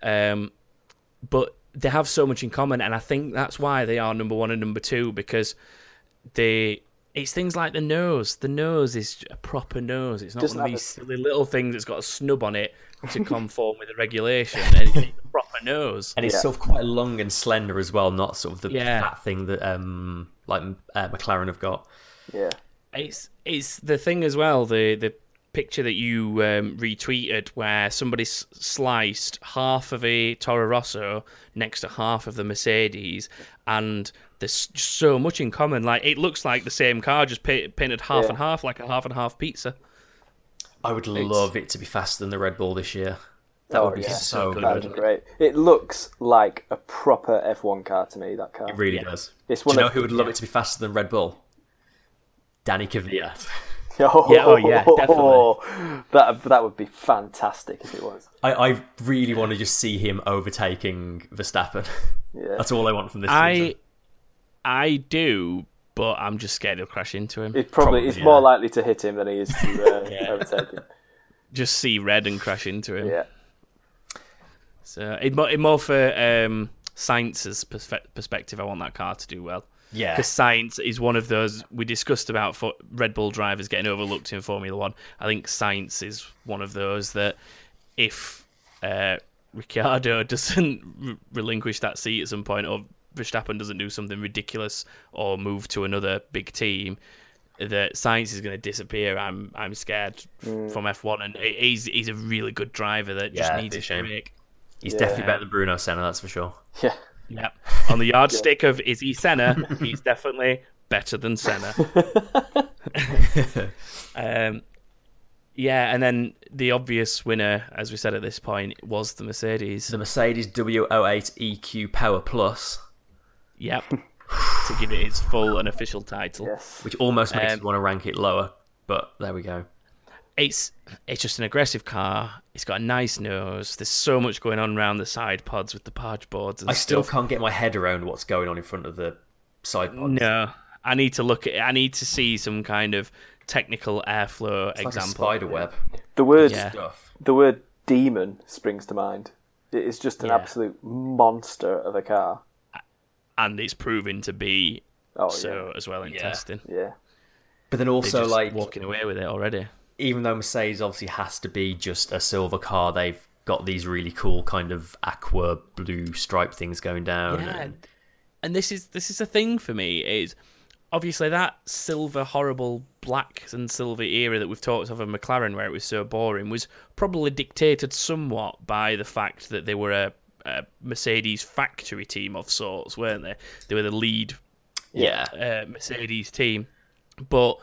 [SPEAKER 1] Um, but they have so much in common, and I think that's why they are number one and number two because they. It's things like the nose. The nose is a proper nose. It's not
[SPEAKER 3] Doesn't
[SPEAKER 1] one of these
[SPEAKER 3] a-
[SPEAKER 1] silly little things that's got a snub on it to conform with the regulation. And it's a proper nose.
[SPEAKER 2] And it's
[SPEAKER 3] Yeah.
[SPEAKER 2] sort of quite long and slender as well, not sort of the
[SPEAKER 1] Yeah.
[SPEAKER 2] fat thing that um like uh, McLaren have got.
[SPEAKER 3] Yeah.
[SPEAKER 1] It's it's the thing as well. The the picture that you um, retweeted where somebody s- sliced half of a Toro Rosso next to half of the Mercedes, and there's so much in common. Like it looks like the same car, just pa- painted half
[SPEAKER 3] Yeah.
[SPEAKER 1] and half, like a half and half pizza.
[SPEAKER 2] I would love it to be faster than the Red Bull this year. That
[SPEAKER 3] Oh,
[SPEAKER 2] would be
[SPEAKER 3] yeah.
[SPEAKER 2] so
[SPEAKER 1] good,
[SPEAKER 2] good.
[SPEAKER 3] That'd be great. It looks like a proper F1 car to me. That car.
[SPEAKER 2] It really does.
[SPEAKER 3] It's
[SPEAKER 2] Do you know
[SPEAKER 3] of-
[SPEAKER 2] who would love it to be faster than Red Bull? Danny Kvyat.
[SPEAKER 3] Oh,
[SPEAKER 1] Yeah, oh, yeah, definitely.
[SPEAKER 3] that that would be fantastic if it was.
[SPEAKER 2] I, I really want to just see him overtaking Verstappen.
[SPEAKER 3] Yeah.
[SPEAKER 2] That's all I want from this
[SPEAKER 1] I
[SPEAKER 2] season.
[SPEAKER 1] I do, but I'm just scared he'll crash into him.
[SPEAKER 3] It probably,
[SPEAKER 2] Probably,
[SPEAKER 3] is
[SPEAKER 2] yeah.
[SPEAKER 3] more likely to hit him than he is to uh,
[SPEAKER 1] Yeah.
[SPEAKER 3] overtake him.
[SPEAKER 1] Just see red and crash into him.
[SPEAKER 3] Yeah.
[SPEAKER 1] So it more, it more for um, Sainz's perspe- perspective. I want that car to do well.
[SPEAKER 2] Yeah.
[SPEAKER 1] because Sainz is one of those we discussed about for Red Bull drivers getting overlooked in Formula One. I think Sainz is one of those that if uh, Ricciardo doesn't re- relinquish that seat at some point, or Verstappen doesn't do something ridiculous or move to another big team, that Sainz is going to disappear, I'm I'm scared
[SPEAKER 3] Mm.
[SPEAKER 1] from F1. And he's he's a really good driver that just needs a
[SPEAKER 2] it's a shame.
[SPEAKER 1] break.
[SPEAKER 2] He's
[SPEAKER 3] Yeah.
[SPEAKER 2] definitely better than Bruno Senna, that's for sure.
[SPEAKER 3] Yeah.
[SPEAKER 1] Yep. On the yardstick of is he Senna, he's definitely better than Senna. um, yeah, and then the obvious winner, as we said at this point, was the Mercedes.
[SPEAKER 2] The Mercedes W08 EQ Power Plus,
[SPEAKER 1] Yep. to give it its full and official title.
[SPEAKER 3] Yes.
[SPEAKER 2] which almost makes
[SPEAKER 1] Um,
[SPEAKER 2] me want to rank it lower, but there we go.
[SPEAKER 1] It's it's just an aggressive car. It's got a nice nose. There's so much going on around the side pods with the barge boards and
[SPEAKER 2] I still
[SPEAKER 1] stuff.
[SPEAKER 2] can't get my head around what's going on in front of the side pods.
[SPEAKER 1] No, I need to look at. I need to see some kind of technical airflow
[SPEAKER 2] It's like a
[SPEAKER 1] example.
[SPEAKER 2] spider web
[SPEAKER 3] The word
[SPEAKER 1] Yeah.
[SPEAKER 2] stuff.
[SPEAKER 3] the word demon springs to mind. It is just an
[SPEAKER 1] Yeah.
[SPEAKER 3] absolute monster of a car.
[SPEAKER 1] and it's proven to be
[SPEAKER 3] Oh
[SPEAKER 1] so as well in
[SPEAKER 2] Yeah.
[SPEAKER 1] testing.
[SPEAKER 3] yeah. Yeah.
[SPEAKER 2] But then also,
[SPEAKER 1] just
[SPEAKER 2] like,
[SPEAKER 1] walking away with it already.
[SPEAKER 2] Even though Mercedes obviously has to be just a silver car, they've got these really cool kind of aqua blue stripe things going down.
[SPEAKER 1] Yeah,
[SPEAKER 2] and-
[SPEAKER 1] and this is this is the thing for me is obviously that silver horrible black and silver era that we've talked of in McLaren where it was so boring was probably dictated somewhat by the fact that they were a, a Mercedes factory team of sorts, weren't they? They were the lead
[SPEAKER 2] yeah.
[SPEAKER 1] uh, Mercedes team, but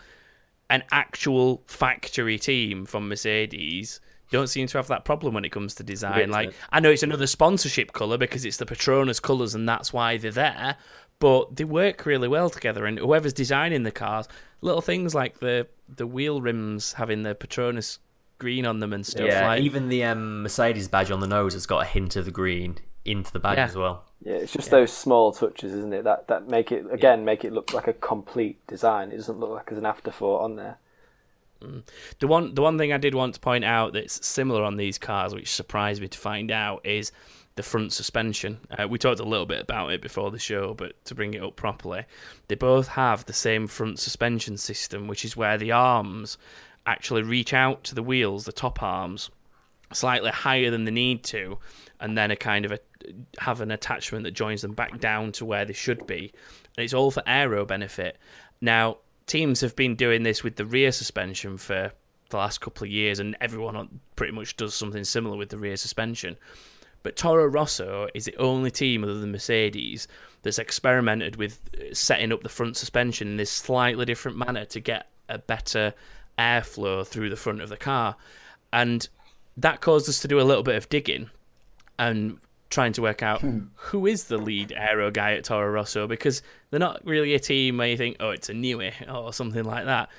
[SPEAKER 1] an actual factory team from Mercedes don't seem to have that problem when it comes to design. Like, I know it's another sponsorship color because it's the Petronas colors and that's why they're there, but they work really well together. And whoever's designing the cars, little things like the the wheel rims having the Petronas green on them and stuff.
[SPEAKER 2] Yeah,
[SPEAKER 1] like,
[SPEAKER 2] even the um, Mercedes badge on the nose has got a hint of the green into the badge
[SPEAKER 1] Yeah.
[SPEAKER 2] as well.
[SPEAKER 3] Yeah, it's just those small touches, isn't it? That that make it again make it look like a complete design. It doesn't look like there's an afterthought on there.
[SPEAKER 1] The one the one thing I did want to point out that's similar on these cars, which surprised me to find out, is the front suspension. Uh, we talked a little bit about it before the show, but to bring it up properly, they both have the same front suspension system, which is where the arms actually reach out to the wheels, the top arms, slightly higher than they need to, and then a kind of a have an attachment that joins them back down to where they should be. And it's all for aero benefit. Now, teams have been doing this with the rear suspension for the last couple of years, and everyone pretty much does something similar with the rear suspension. But Toro Rosso is the only team other than Mercedes that's experimented with uh, setting up the front suspension in this slightly different manner to get a better airflow through the front of the car. And that caused us to do a little bit of digging and trying to work out who is the lead aero guy at Toro Rosso because they're not really a team where you think, oh, it's a Newey or something like that.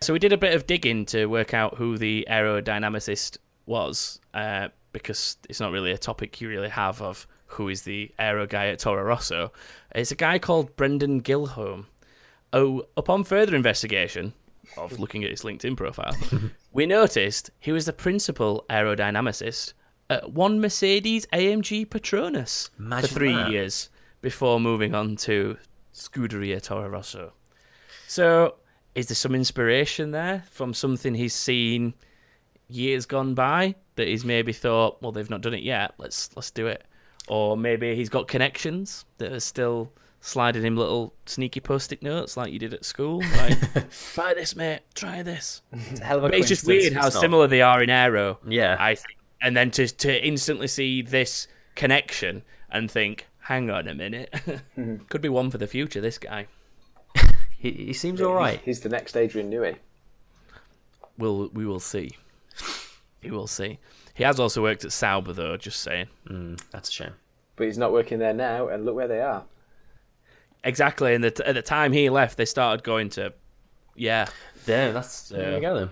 [SPEAKER 1] So we did a bit of digging to work out who the aerodynamicist was uh, because it's not really a topic you really have of who is the aero guy at Toro Rosso. It's a guy called Brendan Gilhome. Oh, upon further investigation of looking at his LinkedIn profile, we noticed he was the principal aerodynamicist at one Mercedes AMG Petronas
[SPEAKER 2] Imagine
[SPEAKER 1] for three
[SPEAKER 2] that.
[SPEAKER 1] years before moving on to Scuderia Toro Rosso. So, is there some inspiration there from something he's seen years gone by that he's maybe thought, well, they've not done it yet, let's let's do it, or maybe he's got connections that are still sliding him little sneaky post-it notes like you did at school, like try this, mate, try this.
[SPEAKER 2] It's a hell of a
[SPEAKER 1] But it's just weird how
[SPEAKER 2] not.
[SPEAKER 1] similar they are in Aero.
[SPEAKER 2] Yeah.
[SPEAKER 1] I think, and then to to instantly see this connection and think, hang on a minute, could be one for the future. This guy.
[SPEAKER 2] He, he seems all right.
[SPEAKER 3] He's the next Adrian Newey.
[SPEAKER 1] We'll we will see. We will see. He has also worked at Sauber though. Just saying.
[SPEAKER 2] Mm, that's a shame.
[SPEAKER 3] But he's not working there now, and look where they are.
[SPEAKER 1] Exactly. And the, at the time he left, they started going to, yeah.
[SPEAKER 2] There, that's there
[SPEAKER 1] Yeah.
[SPEAKER 2] you go then.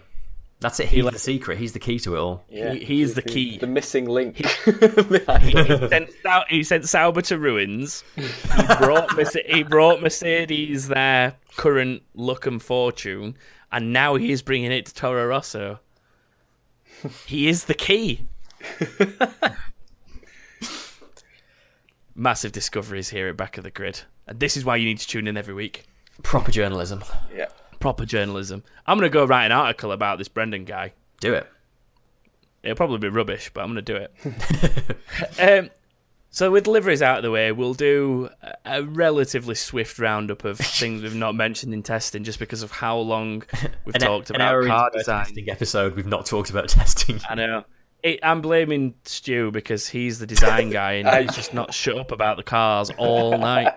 [SPEAKER 2] That's it. He's the secret. He's the key to it all.
[SPEAKER 3] Yeah,
[SPEAKER 1] He- he is the key.
[SPEAKER 3] the missing link.
[SPEAKER 1] he, sent, he sent Sauber to ruins. He brought he brought Mercedes their current look and fortune, and now he is bringing it to Toro Rosso. He is the key. Massive discoveries here at Back of the Grid, and this is why you need to tune in every week.
[SPEAKER 2] Proper journalism.
[SPEAKER 3] yeah.
[SPEAKER 1] Proper journalism. I'm gonna go write an article about this Brendan guy.
[SPEAKER 2] Do it.
[SPEAKER 1] It'll probably be rubbish, but I'm going to do it. um, So with deliveries out of the way, we'll do a- relatively swift roundup of things we've not mentioned in testing, just because of how long we've
[SPEAKER 2] An,
[SPEAKER 1] talked
[SPEAKER 2] an
[SPEAKER 1] about car design.
[SPEAKER 2] testing episode, we've not talked about testing.
[SPEAKER 1] I know. It, I'm blaming Stu because he's the design guy and he's just not shut up about the cars all night.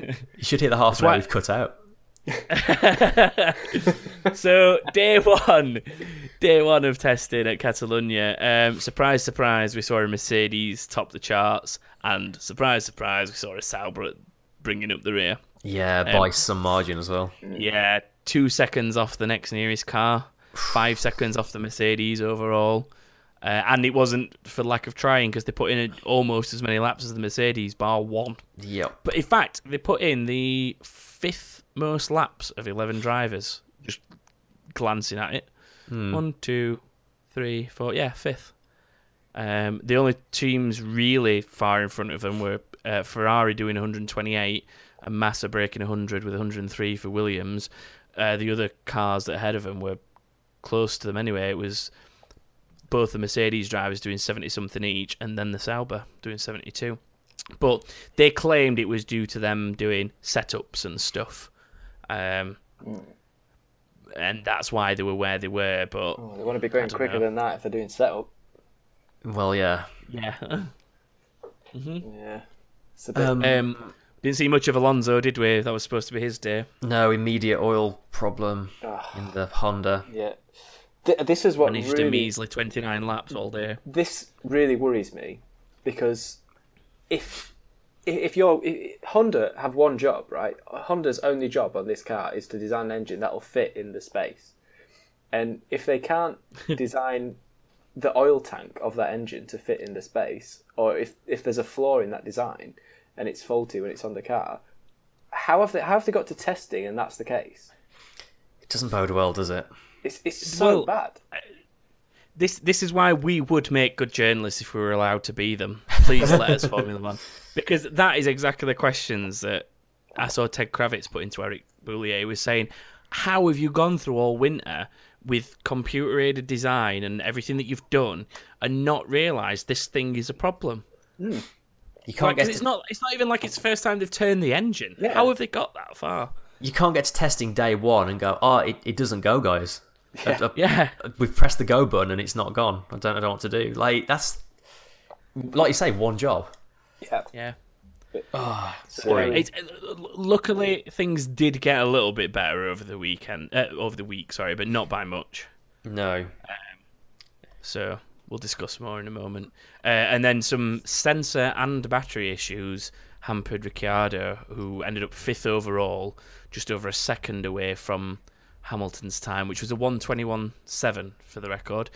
[SPEAKER 2] You should hear the half
[SPEAKER 1] why-
[SPEAKER 2] we've cut out.
[SPEAKER 1] So day one, day one of testing at Catalonia. Um, surprise, surprise, we saw a Mercedes top the charts, and surprise, surprise, we saw a Sauber bringing up the rear.
[SPEAKER 2] Yeah, by some margin as well.
[SPEAKER 1] Yeah, two seconds off the next nearest car, five seconds off the Mercedes overall. Uh, and it wasn't for lack of trying because they put in almost as many laps as the Mercedes, bar one.
[SPEAKER 2] Yep.
[SPEAKER 1] But in fact, they put in the fifth most laps of 11 drivers, just glancing at it. One, two, three, four. Yeah, fifth. Um, the only teams really far in front of them were uh, Ferrari doing 128 and Massa breaking 100 with 103 for Williams. Uh, the other cars that ahead of them were close to them anyway. It was both the Mercedes drivers doing 70 something each and then the Sauber doing 72. But they claimed it was due to them doing setups and stuff. Um, and that's why they were where they were. But
[SPEAKER 3] Oh, they want to be going quicker
[SPEAKER 1] know.
[SPEAKER 3] than that if they're doing setup.
[SPEAKER 2] Well, yeah.
[SPEAKER 1] yeah.
[SPEAKER 3] Yeah. It's a bit.
[SPEAKER 2] Um,
[SPEAKER 1] um, didn't see much of Alonso, did we? That was supposed to be his day.
[SPEAKER 2] no immediate oil problem
[SPEAKER 3] Ah.
[SPEAKER 2] in the Honda.
[SPEAKER 3] yeah. Th- this is what
[SPEAKER 1] Managed a
[SPEAKER 3] really,
[SPEAKER 1] measly 29 laps all day.
[SPEAKER 3] this really worries me because if if you're if, Honda have one job, right? Honda's only job on this car is to design an engine that'll fit in the space. And if they can't design the oil tank of that engine to fit in the space, or if, if there's a flaw in that design and it's faulty when it's on the car, how have they how have they got to testing and that's the case?
[SPEAKER 2] It doesn't bode well, does it?
[SPEAKER 3] It's it's so
[SPEAKER 1] Well,
[SPEAKER 3] bad.
[SPEAKER 1] This this is why we would make good journalists if we were allowed to be them. Please let us Formula One, because that is exactly the questions that I saw Ted Kravitz put into Eric Boullier. He was saying, "How have you gone through all winter with computer aided design and everything that you've done, and not realised this thing is a problem?" Hmm.
[SPEAKER 2] You can't
[SPEAKER 1] Like,
[SPEAKER 2] get
[SPEAKER 1] it's
[SPEAKER 2] to,
[SPEAKER 1] not it's not even like it's the first time they've turned the engine.
[SPEAKER 3] Yeah.
[SPEAKER 1] How have they got that far?
[SPEAKER 2] you can't get to testing day one and go, oh, it, it doesn't go, guys. I- I- uh, uh,
[SPEAKER 1] Yeah,
[SPEAKER 2] We've pressed the go button and it's not gone. I don't, I don't know what to do. Like that's, like you say, one job.
[SPEAKER 3] Yeah.
[SPEAKER 1] yeah.
[SPEAKER 3] So,
[SPEAKER 1] It's, uh, luckily, things did get a little bit better over the weekend, uh, over the week. Sorry, but not by much.
[SPEAKER 2] No.
[SPEAKER 1] So we'll discuss more in a moment. Uh, and then some sensor and battery issues hampered Ricciardo, who ended up fifth overall, just over a second away from Hamilton's time, which was a 121.7 for the record.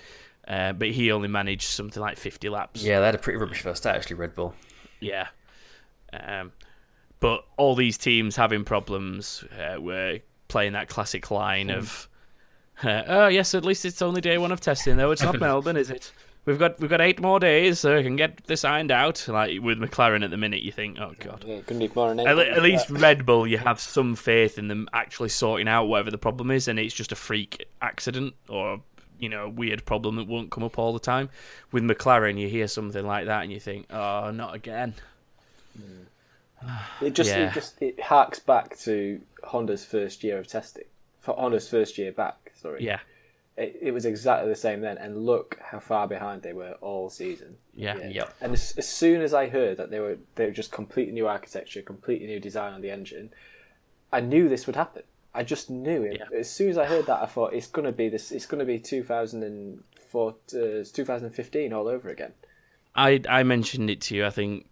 [SPEAKER 1] Uh, but he only managed something like 50 laps.
[SPEAKER 2] Yeah, they had a pretty rubbish first start actually. Red Bull.
[SPEAKER 1] Yeah. Um, but all these teams having problems uh, were playing that classic line of, uh, "Oh yes, at least it's only day one of testing, though. It's not Melbourne, is it? We've got we've got eight more days, so we can get this ironed out." Like with McLaren at the minute, you think, "Oh god."
[SPEAKER 3] yeah, couldn't need more than
[SPEAKER 1] At, at least Red Bull, you have some faith in them actually sorting out whatever the problem is, and it's just a freak accident or you know weird problem that won't come up all the time. With McLaren, you hear something like that, and you think, "Oh, not again."
[SPEAKER 3] It just
[SPEAKER 1] Yeah.
[SPEAKER 3] it just it harks back to Honda's first year of testing. For Honda's first year back, sorry.
[SPEAKER 1] Yeah,
[SPEAKER 3] It, it was exactly the same then, and look how far behind they were all season.
[SPEAKER 1] yeah,
[SPEAKER 2] Yep.
[SPEAKER 3] And as, as soon as I heard that they were they were just completely new architecture, completely new design on the engine, I knew this would happen. I just knew it.
[SPEAKER 1] Yeah.
[SPEAKER 3] As soon as I heard that, I thought it's gonna be this. It's gonna be 2004, uh, 2015 all over again.
[SPEAKER 1] I I mentioned it to you. I think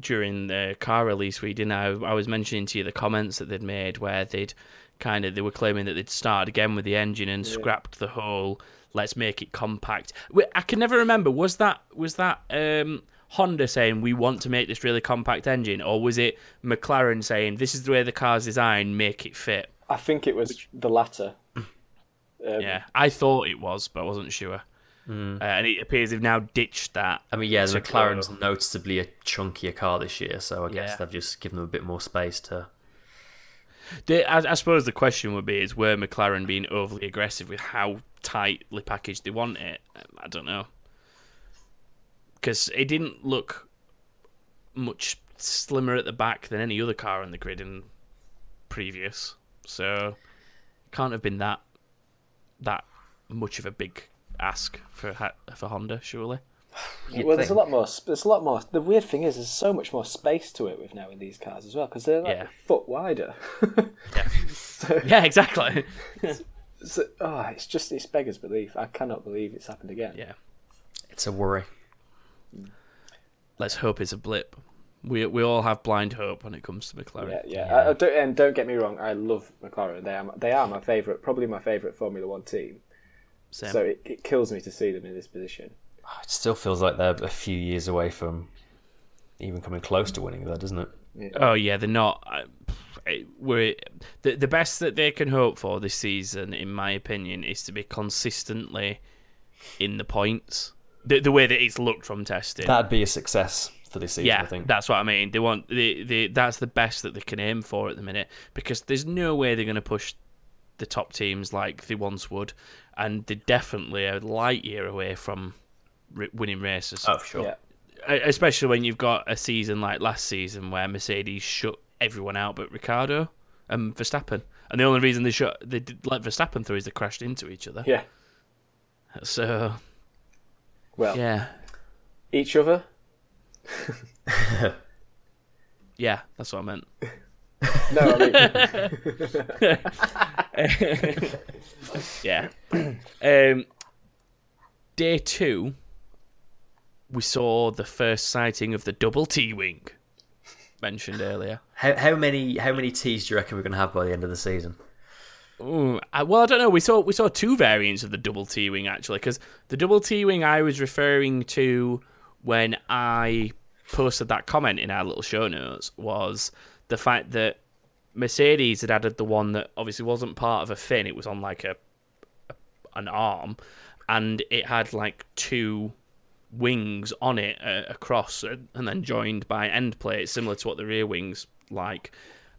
[SPEAKER 1] during the car release we didn't. I, I was mentioning to you the comments that they'd made where they'd kind of they were claiming that they'd started again with the engine and scrapped the whole. Let's make it compact. I can never remember. Was that was that um, Honda saying we want to make this really compact engine, or was it McLaren saying this is the way the car's designed, make it fit?
[SPEAKER 3] I think it was the latter. Um,
[SPEAKER 1] Yeah, I thought it was, but I wasn't sure. Uh, and it appears they've now ditched that.
[SPEAKER 2] I mean, yeah, the McLaren's
[SPEAKER 1] go.
[SPEAKER 2] noticeably a chunkier car this year, so I guess
[SPEAKER 1] Yeah.
[SPEAKER 2] they've just given them a bit more space to.
[SPEAKER 1] The, I, I suppose the question would be: Is were McLaren being overly aggressive with how tightly packaged they want it? Um, I don't know. because it didn't look much slimmer at the back than any other car on the grid in previous. So can't have been that that much of a big ask for for Honda, surely.
[SPEAKER 2] You'd
[SPEAKER 3] well, there's a lot more. There's a lot more. The weird thing is, there's so much more space to it with now in these cars as well because they're like
[SPEAKER 1] Yeah.
[SPEAKER 3] a foot wider.
[SPEAKER 1] Yeah.
[SPEAKER 3] so,
[SPEAKER 1] Yeah, exactly.
[SPEAKER 3] so, oh, it's just it's beggars belief. I cannot believe it's happened again.
[SPEAKER 1] yeah.
[SPEAKER 2] It's a worry. Mm.
[SPEAKER 1] Let's hope it's a blip. We we all have blind hope when it comes to McLaren.
[SPEAKER 3] Yeah, yeah. I, I uh, don't, and don't get me wrong, I love McLaren. They are they are my favorite, probably my favorite Formula One team.
[SPEAKER 1] Same.
[SPEAKER 3] So it, it kills me to see them in this position.
[SPEAKER 2] Oh, it still feels like they're a few years away from even coming close to winning, though, doesn't it?
[SPEAKER 1] Oh yeah, they're not. Uh, I- We're the the best that they can hope for this season, in my opinion, is to be consistently in the points. The the way that it's looked from testing.
[SPEAKER 2] That'd be a success for this season,
[SPEAKER 1] yeah,
[SPEAKER 2] I think.
[SPEAKER 1] that's what I mean. They want the the that's the best that they can aim for at the minute because there's no way they're going to push the top teams like they once would, and they're definitely a light year away from ri- winning races.
[SPEAKER 2] oh, for sure.
[SPEAKER 3] Yeah,
[SPEAKER 1] especially when you've got a season like last season where Mercedes shut everyone out but Ricciardo and Verstappen, and the only reason they shut they did let Verstappen through is they crashed into each other.
[SPEAKER 3] yeah.
[SPEAKER 1] So
[SPEAKER 3] Well,
[SPEAKER 1] yeah,
[SPEAKER 3] each other.
[SPEAKER 1] yeah, that's what I meant.
[SPEAKER 3] No, I mean,
[SPEAKER 1] Yeah. um, day two, we saw the first sighting of the double T wing mentioned earlier.
[SPEAKER 2] How, how many how many T's do you reckon we're going to have by the end of the season?
[SPEAKER 1] Ooh, I, well, I don't know. We saw we saw two variants of the double T wing actually, because the double T wing I was referring to when I posted that comment in our little show notes was the fact that Mercedes had added the one that obviously wasn't part of a fin; it was on like a, a an arm, and it had like two wings on it uh, across, and then joined by end plates, similar to what the rear wings like.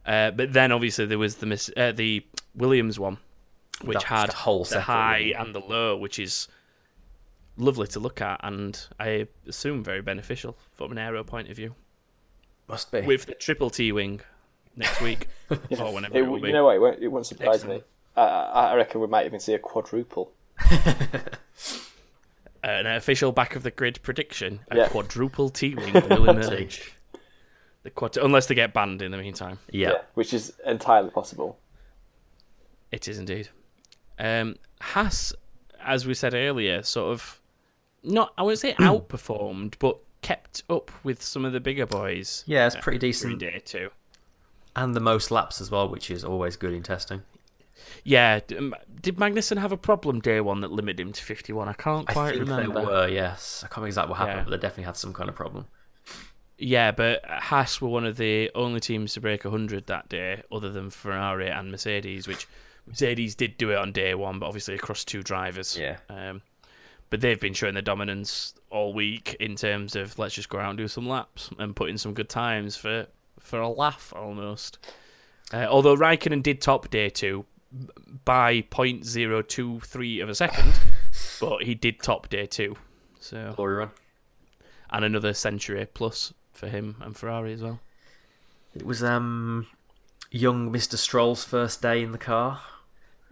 [SPEAKER 1] Uh, but then obviously there was the uh, the Williams one, which
[SPEAKER 2] That's
[SPEAKER 1] had
[SPEAKER 2] the whole
[SPEAKER 1] the high and the low, which is lovely to look at, and I assume very beneficial from an aero point of view.
[SPEAKER 2] Must be.
[SPEAKER 1] With the triple T wing next week or whenever
[SPEAKER 3] it,
[SPEAKER 1] it, will be.
[SPEAKER 3] you know what? It won't, it won't surprise
[SPEAKER 1] Excellent.
[SPEAKER 3] me. I, I I reckon we might even see a quadruple.
[SPEAKER 1] an official back of the grid prediction: a
[SPEAKER 3] Yeah.
[SPEAKER 1] quadruple T wing will emerge. The quad- unless they get banned in the meantime.
[SPEAKER 2] yeah.
[SPEAKER 3] which is entirely possible.
[SPEAKER 1] It is indeed. Um, Haas, as we said earlier, sort of not I wouldn't say outperformed, but kept up with some of the bigger boys.
[SPEAKER 2] Yeah, it's pretty
[SPEAKER 1] during
[SPEAKER 2] decent.
[SPEAKER 1] day two.
[SPEAKER 2] And the most laps as well, which is always good in testing.
[SPEAKER 1] Yeah, um, did Magnussen have a problem day one that limited him to fifty one? I can't quite
[SPEAKER 2] I
[SPEAKER 1] remember.
[SPEAKER 2] they were, yes. I can't remember exactly what happened,
[SPEAKER 1] Yeah.
[SPEAKER 2] but they definitely had some kind of problem.
[SPEAKER 1] Yeah, but Haas were one of the only teams to break 100 that day, other than Ferrari and Mercedes, which Mercedes did do it on day one, but obviously across two drivers.
[SPEAKER 2] Yeah.
[SPEAKER 1] Um, but they've been showing their dominance all week in terms of let's just go out and do some laps and put in some good times for, for a laugh almost. Uh, although Raikkonen did top day two by 0.023 of a second, but he did top day two. So
[SPEAKER 2] Glory run.
[SPEAKER 1] and another century plus for him and Ferrari as well.
[SPEAKER 2] It was um young Mr. Stroll's first day in the car.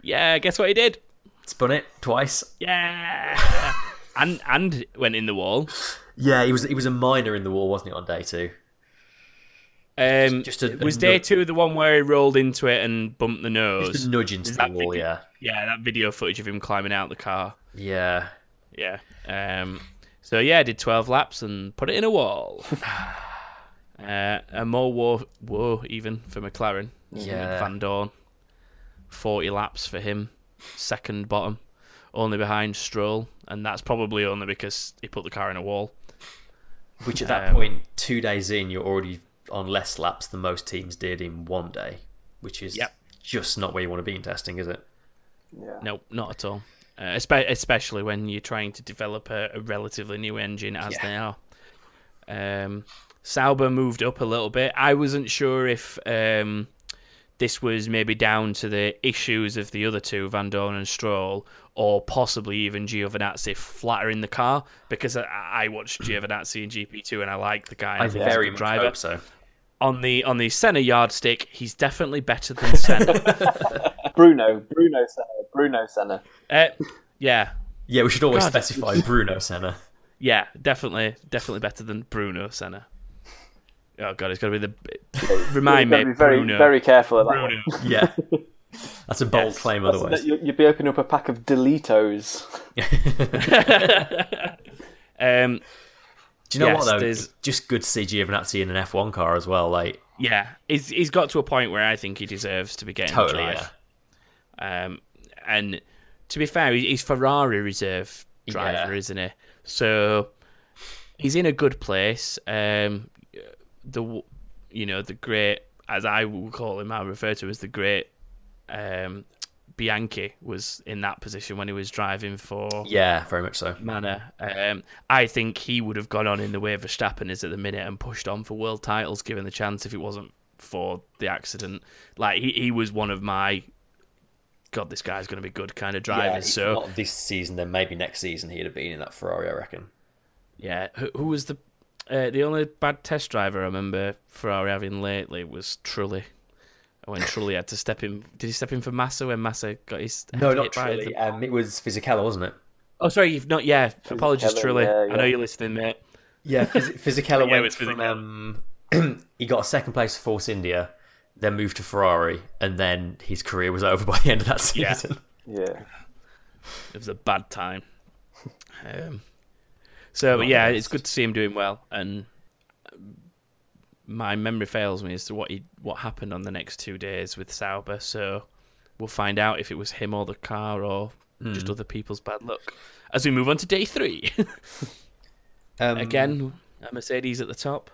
[SPEAKER 1] Yeah, guess what he did?
[SPEAKER 2] Spun it twice.
[SPEAKER 1] Yeah, and and went in the wall.
[SPEAKER 2] Yeah, he was he was a minor in the wall, wasn't he, on day two?
[SPEAKER 1] Um,
[SPEAKER 2] Just a- a
[SPEAKER 1] was day two the one where he rolled into it and bumped the nose?
[SPEAKER 2] Just a nudge into the
[SPEAKER 1] that
[SPEAKER 2] wall,
[SPEAKER 1] video-
[SPEAKER 2] yeah.
[SPEAKER 1] Yeah, that video footage of him climbing out the car.
[SPEAKER 2] Yeah.
[SPEAKER 1] Yeah. Um. So yeah, did twelve laps and put it in a wall. uh, and more woe, woe even for McLaren.
[SPEAKER 2] Yeah.
[SPEAKER 1] Vandoorne, forty laps for him, second bottom, only behind Stroll, and that's probably only because he put the car in a wall.
[SPEAKER 2] Which at that
[SPEAKER 1] Um,
[SPEAKER 2] point, two days in, you're already on less laps than most teams did in one day, which is
[SPEAKER 1] Yep.
[SPEAKER 2] just not where you want to be in testing, is it?
[SPEAKER 3] Yeah.
[SPEAKER 1] No, not at all. Uh, especially when you're trying to develop a, a relatively new engine, as
[SPEAKER 2] Yeah.
[SPEAKER 1] they are. Um, Sauber moved up a little bit. I wasn't sure if um, this was maybe down to the issues of the other two, Vandoorne and Stroll, or possibly even Giovinazzi flattering the car because I, I watched Giovinazzi in GP2 and I like the guy.
[SPEAKER 2] I
[SPEAKER 1] think a
[SPEAKER 2] very much
[SPEAKER 1] driver.
[SPEAKER 2] hope so.
[SPEAKER 1] On the on the Senna yardstick, he's definitely better than Senna.
[SPEAKER 3] Bruno, Bruno Senna, Bruno Senna.
[SPEAKER 1] uh, yeah,
[SPEAKER 2] Yeah, we should always
[SPEAKER 1] God.
[SPEAKER 2] specify Bruno Senna.
[SPEAKER 1] yeah, definitely, definitely better than Bruno Senna. Oh god, it's got to be the remind me,
[SPEAKER 3] You've got to be very,
[SPEAKER 1] Bruno.
[SPEAKER 3] very careful of that.
[SPEAKER 1] Bruno.
[SPEAKER 2] Yeah. That's a bold
[SPEAKER 1] Yes.
[SPEAKER 2] claim
[SPEAKER 3] That's-
[SPEAKER 2] otherwise.
[SPEAKER 3] you- You'd be opening up a pack of Delitos.
[SPEAKER 1] Um,
[SPEAKER 2] Do you know
[SPEAKER 1] Yes,
[SPEAKER 2] what though?
[SPEAKER 1] there's-
[SPEAKER 2] It's just good to see Giovinazzi in an F1 car as well. Like
[SPEAKER 1] yeah, he's he's got to a point where I think he deserves to be getting
[SPEAKER 2] totally,
[SPEAKER 1] the
[SPEAKER 2] yeah.
[SPEAKER 1] Um, and to be fair, he's Ferrari reserve driver,
[SPEAKER 2] Yeah.
[SPEAKER 1] isn't he? So he's in a good place. Um, the you know the great, as I will call him, I refer to as the great. Um, Bianchi was in that position when he was driving for
[SPEAKER 2] Yeah, very much so.
[SPEAKER 1] Manor. Um, I think he would have gone on in the way Verstappen is at the minute and pushed on for world titles given the chance if it wasn't for the accident. Like he, he was one of my God, this guy's going to be good kind of drivers.
[SPEAKER 2] Yeah,
[SPEAKER 1] so
[SPEAKER 2] not this season, then maybe next season he'd have been in that Ferrari. I reckon.
[SPEAKER 1] yeah, who, who was the uh, the only bad test driver I remember Ferrari having lately was Trulli. When Trulli had to step in, did he step in for Massa when Massa got his
[SPEAKER 2] No, not
[SPEAKER 1] hit by
[SPEAKER 2] truly.
[SPEAKER 1] the-
[SPEAKER 2] Um, it was Fisichella, wasn't it?
[SPEAKER 1] Oh, sorry, you've not. Yeah, apologies,
[SPEAKER 3] Fisichella,
[SPEAKER 1] Trulli.
[SPEAKER 3] yeah,
[SPEAKER 1] I know you're listening, mate.
[SPEAKER 2] Yeah, Phys- Fisichella
[SPEAKER 1] Yeah, it
[SPEAKER 2] went
[SPEAKER 1] was
[SPEAKER 2] from um, he got a second place for Force India, then moved to Ferrari, and then his career was over by the end of that
[SPEAKER 1] Yeah.
[SPEAKER 2] season.
[SPEAKER 3] Yeah.
[SPEAKER 1] it was a bad time. Um, so, yeah, it's good to see him doing well, and my memory fails me as to what he what happened on the next two days with Sauber. So we'll find out if it was him or the car or just other people's bad luck. As we move on to day three,
[SPEAKER 2] Um,
[SPEAKER 1] again, Mercedes at the top.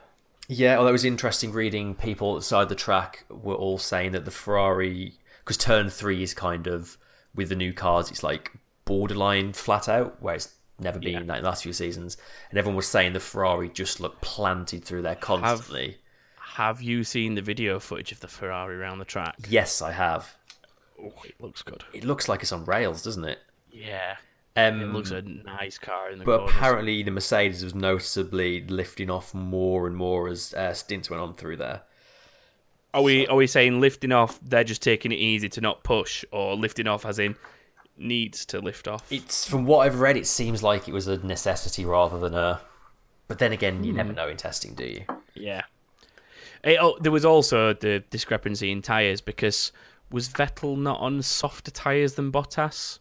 [SPEAKER 2] Yeah, although it was interesting reading people outside the track were all saying that the Ferrari, because turn three is kind of with the new cars, it's like borderline flat out, where it's never been
[SPEAKER 1] Yeah.
[SPEAKER 2] in the last few seasons, and everyone was saying the Ferrari just looked planted through there constantly.
[SPEAKER 1] Have you seen the video footage of the Ferrari around the track?
[SPEAKER 2] Yes, I have.
[SPEAKER 1] Oh, it looks good.
[SPEAKER 2] It looks like it's on rails, doesn't it?
[SPEAKER 1] Yeah,
[SPEAKER 2] Um,
[SPEAKER 1] it looks a nice car in the
[SPEAKER 2] But
[SPEAKER 1] corners.
[SPEAKER 2] apparently, the Mercedes was noticeably lifting off more and more as uh, stints went on through there.
[SPEAKER 1] Are we are we saying lifting off? They're just taking it easy to not push, or lifting off as in needs to lift off?
[SPEAKER 2] It's from what I've read, it seems like it was a necessity rather than a. But then again, you never know in testing, do you?
[SPEAKER 1] yeah. It, oh, there was also the discrepancy in tires because was Vettel not on softer tires than Bottas?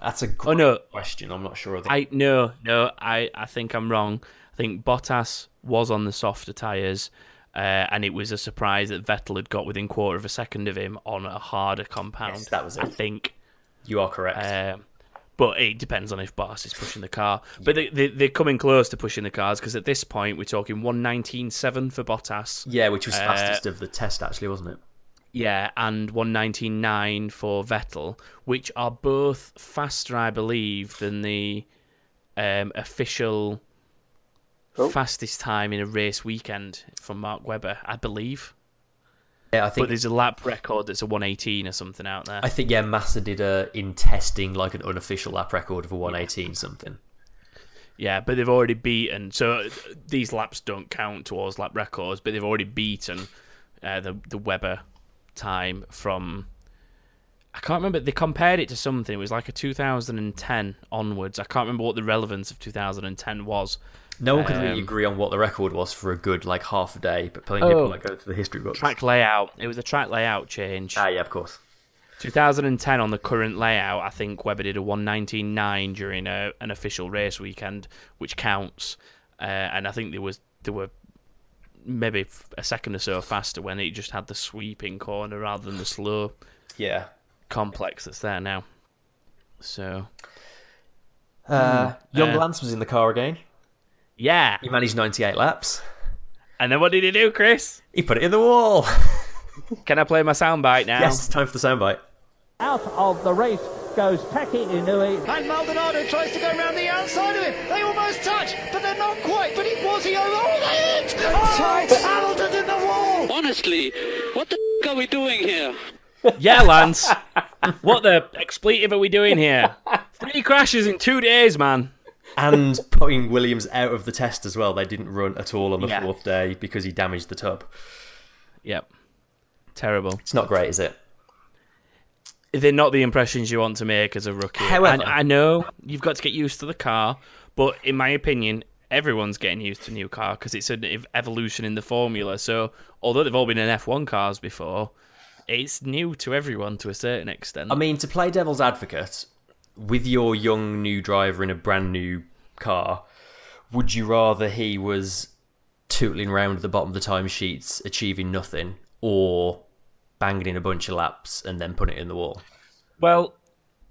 [SPEAKER 2] That's a good
[SPEAKER 1] Oh no,
[SPEAKER 2] question. I'm not sure. Of the...
[SPEAKER 1] I no no I I think I'm wrong. I think Bottas was on the softer tires. Uh, and it was a surprise that Vettel had got within quarter of a second of him on a harder compound.
[SPEAKER 2] Yes, that was
[SPEAKER 1] I think.
[SPEAKER 2] You are correct.
[SPEAKER 1] Um, but it depends on if Bottas is pushing the car. But they, they, they're coming close to pushing the cars because at this point we're talking 119.7 for Bottas.
[SPEAKER 2] yeah, which was
[SPEAKER 1] uh,
[SPEAKER 2] fastest of the test, actually, wasn't it?
[SPEAKER 1] Yeah, and 119.9 for Vettel, which are both faster, I believe, than the um, official
[SPEAKER 3] Oh.
[SPEAKER 1] fastest time in a race weekend from Mark Webber, I believe.
[SPEAKER 2] Yeah, I think.
[SPEAKER 1] But there's a lap record that's a 118 or something out there.
[SPEAKER 2] I think yeah, Massa did a in testing like an unofficial lap record of a 118 something.
[SPEAKER 1] Yeah, but they've already beaten. So uh, these laps don't count towards lap records, but they've already beaten uh, the the Webber time from. I can't remember. They compared it to something. It was like a 2010 onwards. I can't remember what the relevance of 2010 was.
[SPEAKER 2] No one could really
[SPEAKER 1] Um,
[SPEAKER 2] agree on what the record was for a good like half a day, but plenty of people
[SPEAKER 1] Oh.
[SPEAKER 2] like go to the history books.
[SPEAKER 1] Track layout. It was a track layout change.
[SPEAKER 2] Ah, yeah, of course.
[SPEAKER 1] 2010 on the current layout, I think Webber did a 119.9 during a, an official race weekend, which counts. Uh, and I think there was there were maybe a second or so faster when it just had the sweeping corner rather than the slow
[SPEAKER 2] Yeah.
[SPEAKER 1] complex that's there now. So
[SPEAKER 2] Uh, Young
[SPEAKER 1] uh,
[SPEAKER 2] Lance was in the car again.
[SPEAKER 1] Yeah,
[SPEAKER 2] He managed 98 laps.
[SPEAKER 1] and then what did he do, Chris?
[SPEAKER 2] He put it in the wall.
[SPEAKER 1] Can I play my soundbite now?
[SPEAKER 2] yes, it's time for the soundbite.
[SPEAKER 4] Out of the race goes Taki Inoue.
[SPEAKER 5] And Maldonado tries to go around the outside of him. They almost touch, but they're not quite. But it was he over. Oh, they hit! Oh, Hamilton's in the wall.
[SPEAKER 6] Honestly, what the f- are we doing here?
[SPEAKER 1] Yeah, Lance. what the expletive are we doing here? Three crashes in two days, man.
[SPEAKER 2] And putting Williams out of the test as well. They didn't run at all on the
[SPEAKER 1] Yeah.
[SPEAKER 2] fourth day because he damaged the tub.
[SPEAKER 1] Yep. Terrible.
[SPEAKER 2] It's not great, is it?
[SPEAKER 1] They're not the impressions you want to make as a rookie.
[SPEAKER 2] However-
[SPEAKER 1] I, I know you've got to get used to the car, but in my opinion, everyone's getting used to a new car because it's an evolution in the formula. So, although they've all been in F1 cars before, it's new to everyone to a certain extent.
[SPEAKER 2] I mean, to play devil's advocate with your young new driver in a brand new car, would you rather he was tootling around at the bottom of the timesheets, achieving nothing, or banging in a bunch of laps and then putting it in the wall?
[SPEAKER 1] Well,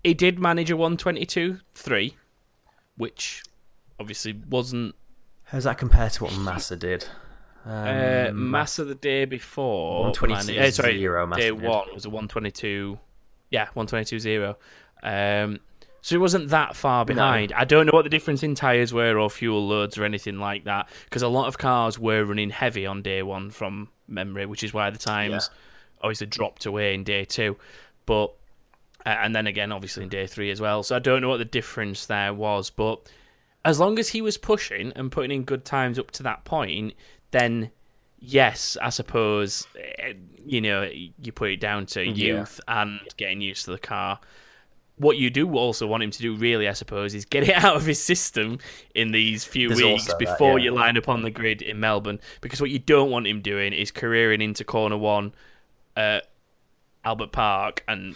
[SPEAKER 1] he did manage a 122.3, which obviously wasn't
[SPEAKER 2] How's that compared to what Massa did?
[SPEAKER 1] uh, Massa the day before.
[SPEAKER 2] 122
[SPEAKER 1] managed- uh, sorry,
[SPEAKER 2] zero Massa
[SPEAKER 1] day
[SPEAKER 2] did.
[SPEAKER 1] one was a 122. Yeah, 122.0. Um, so it wasn't that far behind. I don't know what the difference in tyres were or fuel loads or anything like that, because a lot of cars were running heavy on day one from memory, which is why the times obviously dropped away in day two. But uh, and then again, obviously in day three as well. So I don't know what the difference there was, but as long as he was pushing and putting in good times up to that point, then yes, I suppose eh, you know you put it down to youth and getting used to the car. What you do also want him to do, really, I suppose, is get it out of his system in these few
[SPEAKER 2] There's
[SPEAKER 1] weeks
[SPEAKER 2] also that,
[SPEAKER 1] before
[SPEAKER 2] yeah.
[SPEAKER 1] you line up on the grid in Melbourne. Because what you don't want him doing is careering into corner one at Albert Park and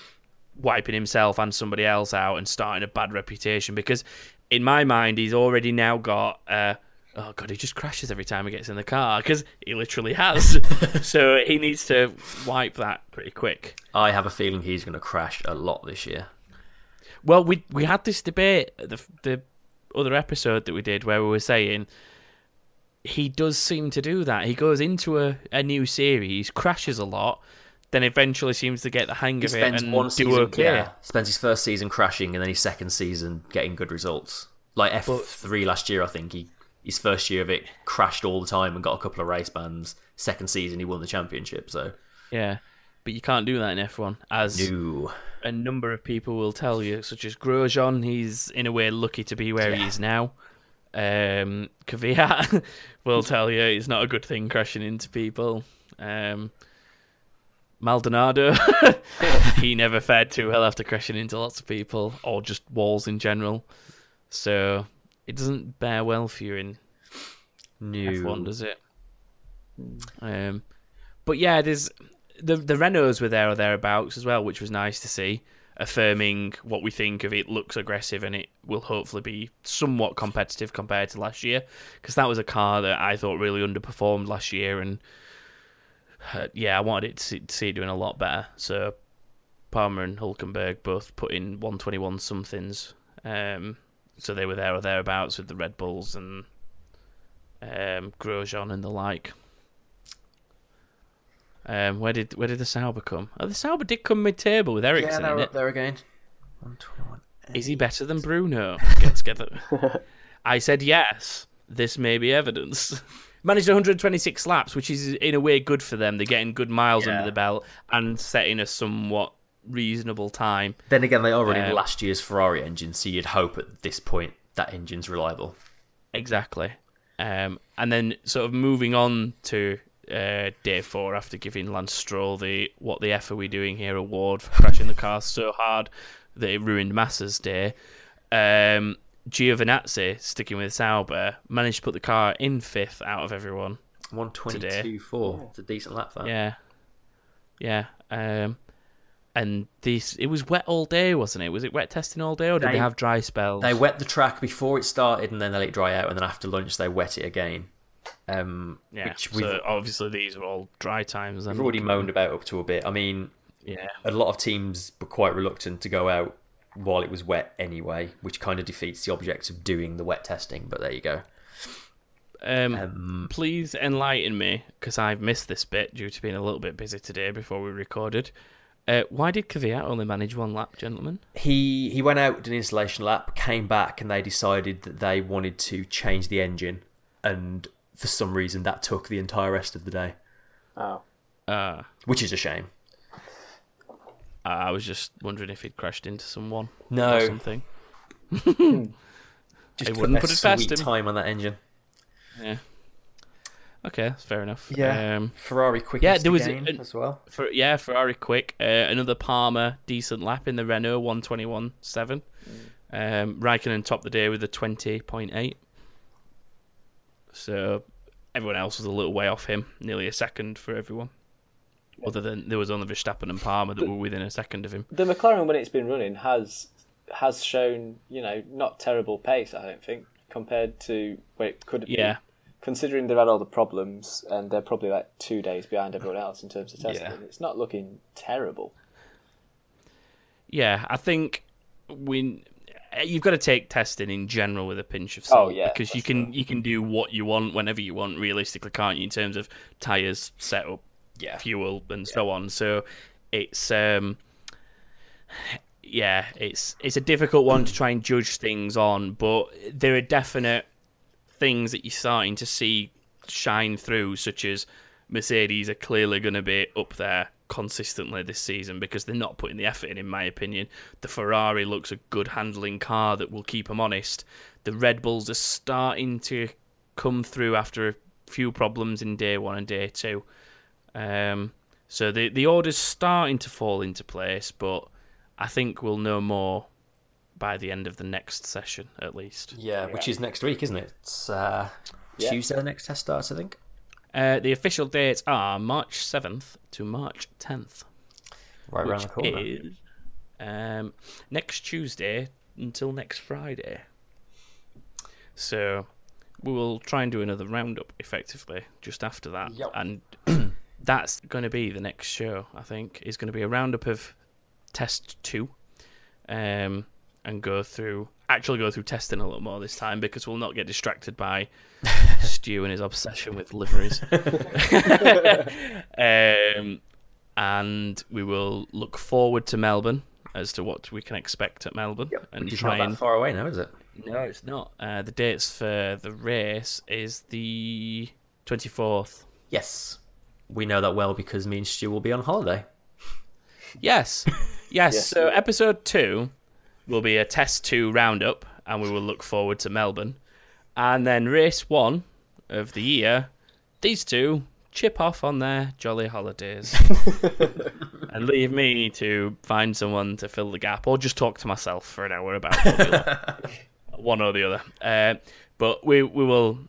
[SPEAKER 1] wiping himself and somebody else out and starting a bad reputation. Because in my mind, he's already now got. Uh, Oh god, he just crashes every time he gets in the car because he literally has. so he needs to wipe that pretty quick.
[SPEAKER 2] I have a feeling he's going to crash a lot this year.
[SPEAKER 1] Well, we we had this debate the the other episode that we did where we were saying he does seem to do that. He goes into a, a new series, crashes a lot, then eventually seems to get the hang
[SPEAKER 2] He
[SPEAKER 1] of it
[SPEAKER 2] spends
[SPEAKER 1] and
[SPEAKER 2] one
[SPEAKER 1] do
[SPEAKER 2] season,
[SPEAKER 1] okay.
[SPEAKER 2] yeah, spends his first season crashing, and then his second season getting good results. Like F three last year, I think he his first year of it crashed all the time and got a couple of race bans. Second season, he won the championship. So
[SPEAKER 1] Yeah, but you can't do that in F1, as
[SPEAKER 2] no,
[SPEAKER 1] a number of people will tell you, such as Grosjean. He's in a way lucky to be where he is now. Um, Kvyat will tell you it's not a good thing crashing into people. Um, Maldonado, he never fared too well after crashing into lots of people or just walls in general. So it doesn't bear well for you in
[SPEAKER 2] no.
[SPEAKER 1] F1, does it? Um, but yeah, there's the the Renaults were there or thereabouts as well, which was nice to see, affirming what we think of it looks aggressive and it will hopefully be somewhat competitive compared to last year, because that was a car that I thought really underperformed last year, and uh, yeah, I wanted it to see, to see it doing a lot better. So Palmer and Hulkenberg both put in 121 somethings, um, so they were there or thereabouts with the Red Bulls and um, Grosjean and the like. Um, where did where did the Sauber come? Oh, the Sauber did come mid-table with
[SPEAKER 2] Yeah,
[SPEAKER 1] Ericsson
[SPEAKER 2] they're
[SPEAKER 1] in
[SPEAKER 2] up
[SPEAKER 1] it.
[SPEAKER 2] there again.
[SPEAKER 1] Is he better than Bruno? Get together. I said yes. This may be evidence. Managed 126 laps, which is in a way good for them. They're getting good miles under the belt and setting a somewhat reasonable time.
[SPEAKER 2] Then again, they are running
[SPEAKER 1] Um,
[SPEAKER 2] last year's Ferrari engine, so you'd hope at this point that engine's reliable.
[SPEAKER 1] Exactly. Um, and then sort of moving on to uh, day four after giving Lance Stroll the "What the F are we doing here?" award for crashing the car so hard that it ruined Massa's day. Um, Giovinazzi, sticking with Sauber, managed to put the car in fifth out of everyone.
[SPEAKER 2] One twenty-two four. It's a decent lap. That.
[SPEAKER 1] Yeah, yeah. Um, and this it was wet all day, wasn't it? Was it wet testing all day, or did they,
[SPEAKER 2] They-
[SPEAKER 1] have dry spells?
[SPEAKER 2] They wet the track before it started, and then they let it dry out, and then after lunch they wet it again. Um,
[SPEAKER 1] yeah.
[SPEAKER 2] which we've,
[SPEAKER 1] so obviously these are all dry times. Then
[SPEAKER 2] we've already moaned about up to a bit. I mean,
[SPEAKER 1] Yeah.
[SPEAKER 2] a lot of teams were quite reluctant to go out while it was wet anyway, which kind of defeats the object of doing the wet testing. But there you go.
[SPEAKER 1] Um, please enlighten me because I've missed this bit due to being a little bit busy today before we recorded. Uh, why did Kvyat only manage one lap, gentlemen?
[SPEAKER 2] He he went out did an installation lap, came back, and they decided that they wanted to change the engine, and for some reason that took the entire rest of the day,
[SPEAKER 3] Oh.
[SPEAKER 1] Uh,
[SPEAKER 2] which is a shame.
[SPEAKER 1] I was just wondering if he'd crashed into someone or
[SPEAKER 2] No,
[SPEAKER 1] something.
[SPEAKER 2] Just
[SPEAKER 1] I
[SPEAKER 2] put
[SPEAKER 1] wouldn't put it past
[SPEAKER 2] sweet
[SPEAKER 1] him.
[SPEAKER 2] time on that engine.
[SPEAKER 1] Yeah. Okay, that's fair enough.
[SPEAKER 2] Yeah,
[SPEAKER 1] Um,
[SPEAKER 2] Ferrari quick.
[SPEAKER 1] yeah, there was an-
[SPEAKER 2] as well.
[SPEAKER 1] for yeah, Ferrari quick. Uh, another Palmer decent lap in the Renault 121.7. Um, Raikkonen topped the day with a 20.8. So everyone else was a little way off him, nearly a second for everyone. Other than there was only Verstappen and Palmer that were within a second of him.
[SPEAKER 3] The McLaren, when it's been running, has has shown you know not terrible pace. I don't think compared to where it could have been.
[SPEAKER 1] Yeah.
[SPEAKER 3] Considering they've had all the problems and they're probably like two days behind everyone else in terms of testing,
[SPEAKER 2] Yeah.
[SPEAKER 3] it's not looking terrible.
[SPEAKER 1] Yeah, I think we you've got to take testing in general with a pinch of salt
[SPEAKER 3] Oh, yeah,
[SPEAKER 1] because you can you can do what you want whenever you want realistically can't you in terms of tires setup
[SPEAKER 2] Yeah.
[SPEAKER 1] fuel and so on. So it's um yeah it's it's a difficult one to try and judge things on but there are definite things that you're starting to see shine through, such as Mercedes are clearly going to be up there consistently this season because they're not putting the effort in, in my opinion. The Ferrari looks a good handling car that will keep them honest. The Red Bulls are starting to come through after a few problems in day one and day two. Um, so the the order's starting to fall into place, but I think we'll know more by the end of the next session, at least.
[SPEAKER 2] Yeah, which is next week, isn't it? It's uh,
[SPEAKER 3] Yeah.
[SPEAKER 2] Tuesday. The next test starts, I think.
[SPEAKER 1] Uh, the official dates are March 7th to March 10th,
[SPEAKER 2] Right around the corner.
[SPEAKER 1] is um, next Tuesday until next Friday. So we will try and do another roundup effectively just after that.
[SPEAKER 2] Yep.
[SPEAKER 1] And that's going to be the next show, I think, is going to be a roundup of test two um, and go through, actually go through testing a little more this time because we'll not get distracted by Stu and his obsession with liveries. um, and we will look forward to Melbourne as to what we can expect at Melbourne and
[SPEAKER 2] Which is
[SPEAKER 1] try
[SPEAKER 2] not
[SPEAKER 1] and
[SPEAKER 2] that far away now, is it?
[SPEAKER 1] no, it's not. Uh, the dates for the race is the twenty fourth.
[SPEAKER 2] Yes. We know that well because me and Stu will be on holiday.
[SPEAKER 1] Yes, yes.
[SPEAKER 3] Yes,
[SPEAKER 1] so episode two will be a test two roundup, and we will look forward to Melbourne, and then race one of the year. These two chip off on their jolly holidays and leave me to find someone to fill the gap, or just talk to myself for an hour about one or the other. Uh, but we we will,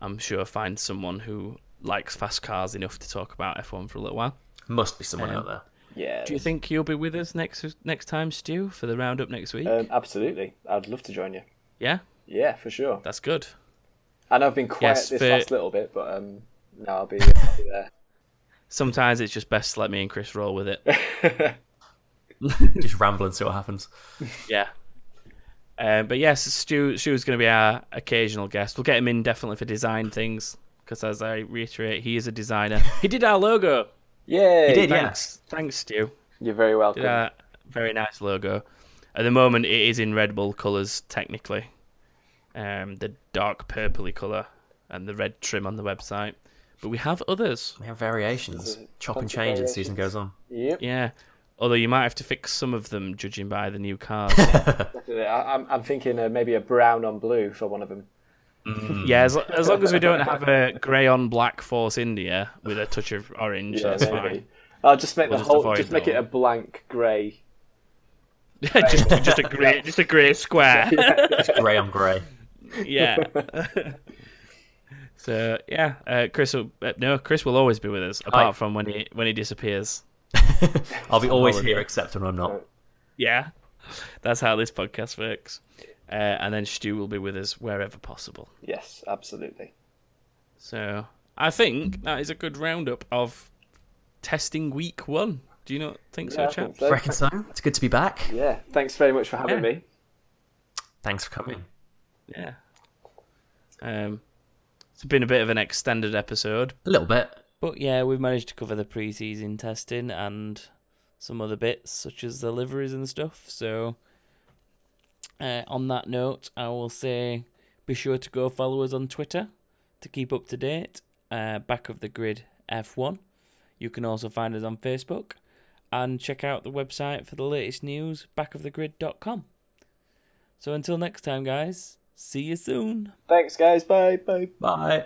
[SPEAKER 1] I'm sure, find someone who likes fast cars enough to talk about F1 for a little while.
[SPEAKER 2] Must be someone
[SPEAKER 1] Um,
[SPEAKER 2] out there.
[SPEAKER 3] Yeah.
[SPEAKER 1] Do you think you'll be with us next next time, Stu, for the roundup next week?
[SPEAKER 3] Um, absolutely. I'd love to join you.
[SPEAKER 1] yeah,
[SPEAKER 3] Yeah, for sure.
[SPEAKER 1] that's good.
[SPEAKER 3] I know I've been quiet
[SPEAKER 1] Yes,
[SPEAKER 3] this
[SPEAKER 1] for-
[SPEAKER 3] last little bit, but um, no, I'll be, I'll be there.
[SPEAKER 1] Sometimes it's just best to let me and Chris roll with it.
[SPEAKER 2] Just ramble and see what happens.
[SPEAKER 1] Yeah. Um, but yes, Stu Stu's going to be our occasional guest. We'll get him in definitely for design things because, as I reiterate, he is a designer. he did our logo.
[SPEAKER 3] Yay!
[SPEAKER 2] He did, yeah.
[SPEAKER 1] Thanks, thanks, Stu.
[SPEAKER 3] You're very welcome.
[SPEAKER 1] Did our very nice logo. At the moment, it is in Red Bull colours technically, um, the dark purpley colour and the red trim on the website. But we have others.
[SPEAKER 2] We have variations. Chop and
[SPEAKER 3] tons of
[SPEAKER 2] change as the season goes on.
[SPEAKER 3] Yep.
[SPEAKER 1] Yeah. Although you might have to fix some of them, judging by the new cars.
[SPEAKER 3] I, I'm, I'm thinking uh, maybe a brown on blue for one of them.
[SPEAKER 1] Yeah, as, as long as we don't have a grey on black Force India with a touch of orange,
[SPEAKER 3] Yeah,
[SPEAKER 1] that's
[SPEAKER 3] maybe.
[SPEAKER 1] fine.
[SPEAKER 3] I'll just make
[SPEAKER 1] We'll
[SPEAKER 3] the
[SPEAKER 1] just
[SPEAKER 3] whole,
[SPEAKER 1] avoid
[SPEAKER 3] just make it a blank grey.
[SPEAKER 1] just, just a grey, just a grey square.
[SPEAKER 2] It's Grey on grey.
[SPEAKER 1] yeah. so yeah, uh, Chris. Will, uh, no, Chris will always be with us, apart
[SPEAKER 2] Hi.
[SPEAKER 1] from when he when he disappears.
[SPEAKER 2] I'll be always here except when I'm not.
[SPEAKER 1] Yeah, that's how this podcast works. Uh, and then Stu will be with us wherever possible.
[SPEAKER 3] Yes, absolutely.
[SPEAKER 1] So I think that is a good roundup of testing week one. Do you not think so,
[SPEAKER 3] Yeah, I
[SPEAKER 1] chap?
[SPEAKER 3] think so.
[SPEAKER 2] Reckon so? It's good to be back.
[SPEAKER 3] Yeah, thanks very much for having
[SPEAKER 1] Yeah.
[SPEAKER 3] me.
[SPEAKER 2] Thanks for coming.
[SPEAKER 1] Yeah. Um, it's been a bit of an extended episode,
[SPEAKER 2] A little bit.
[SPEAKER 1] but yeah, we've managed to cover the pre-season testing and some other bits such as the liveries and stuff. So, uh, on that note, I will say be sure to go follow us on Twitter to keep up to date. Uh, Back of the Grid F1. You can also find us on Facebook and check out the website for the latest news, backofthegrid.com. So until next time, guys, see you soon.
[SPEAKER 3] Thanks, guys. Bye. Bye.
[SPEAKER 2] Bye.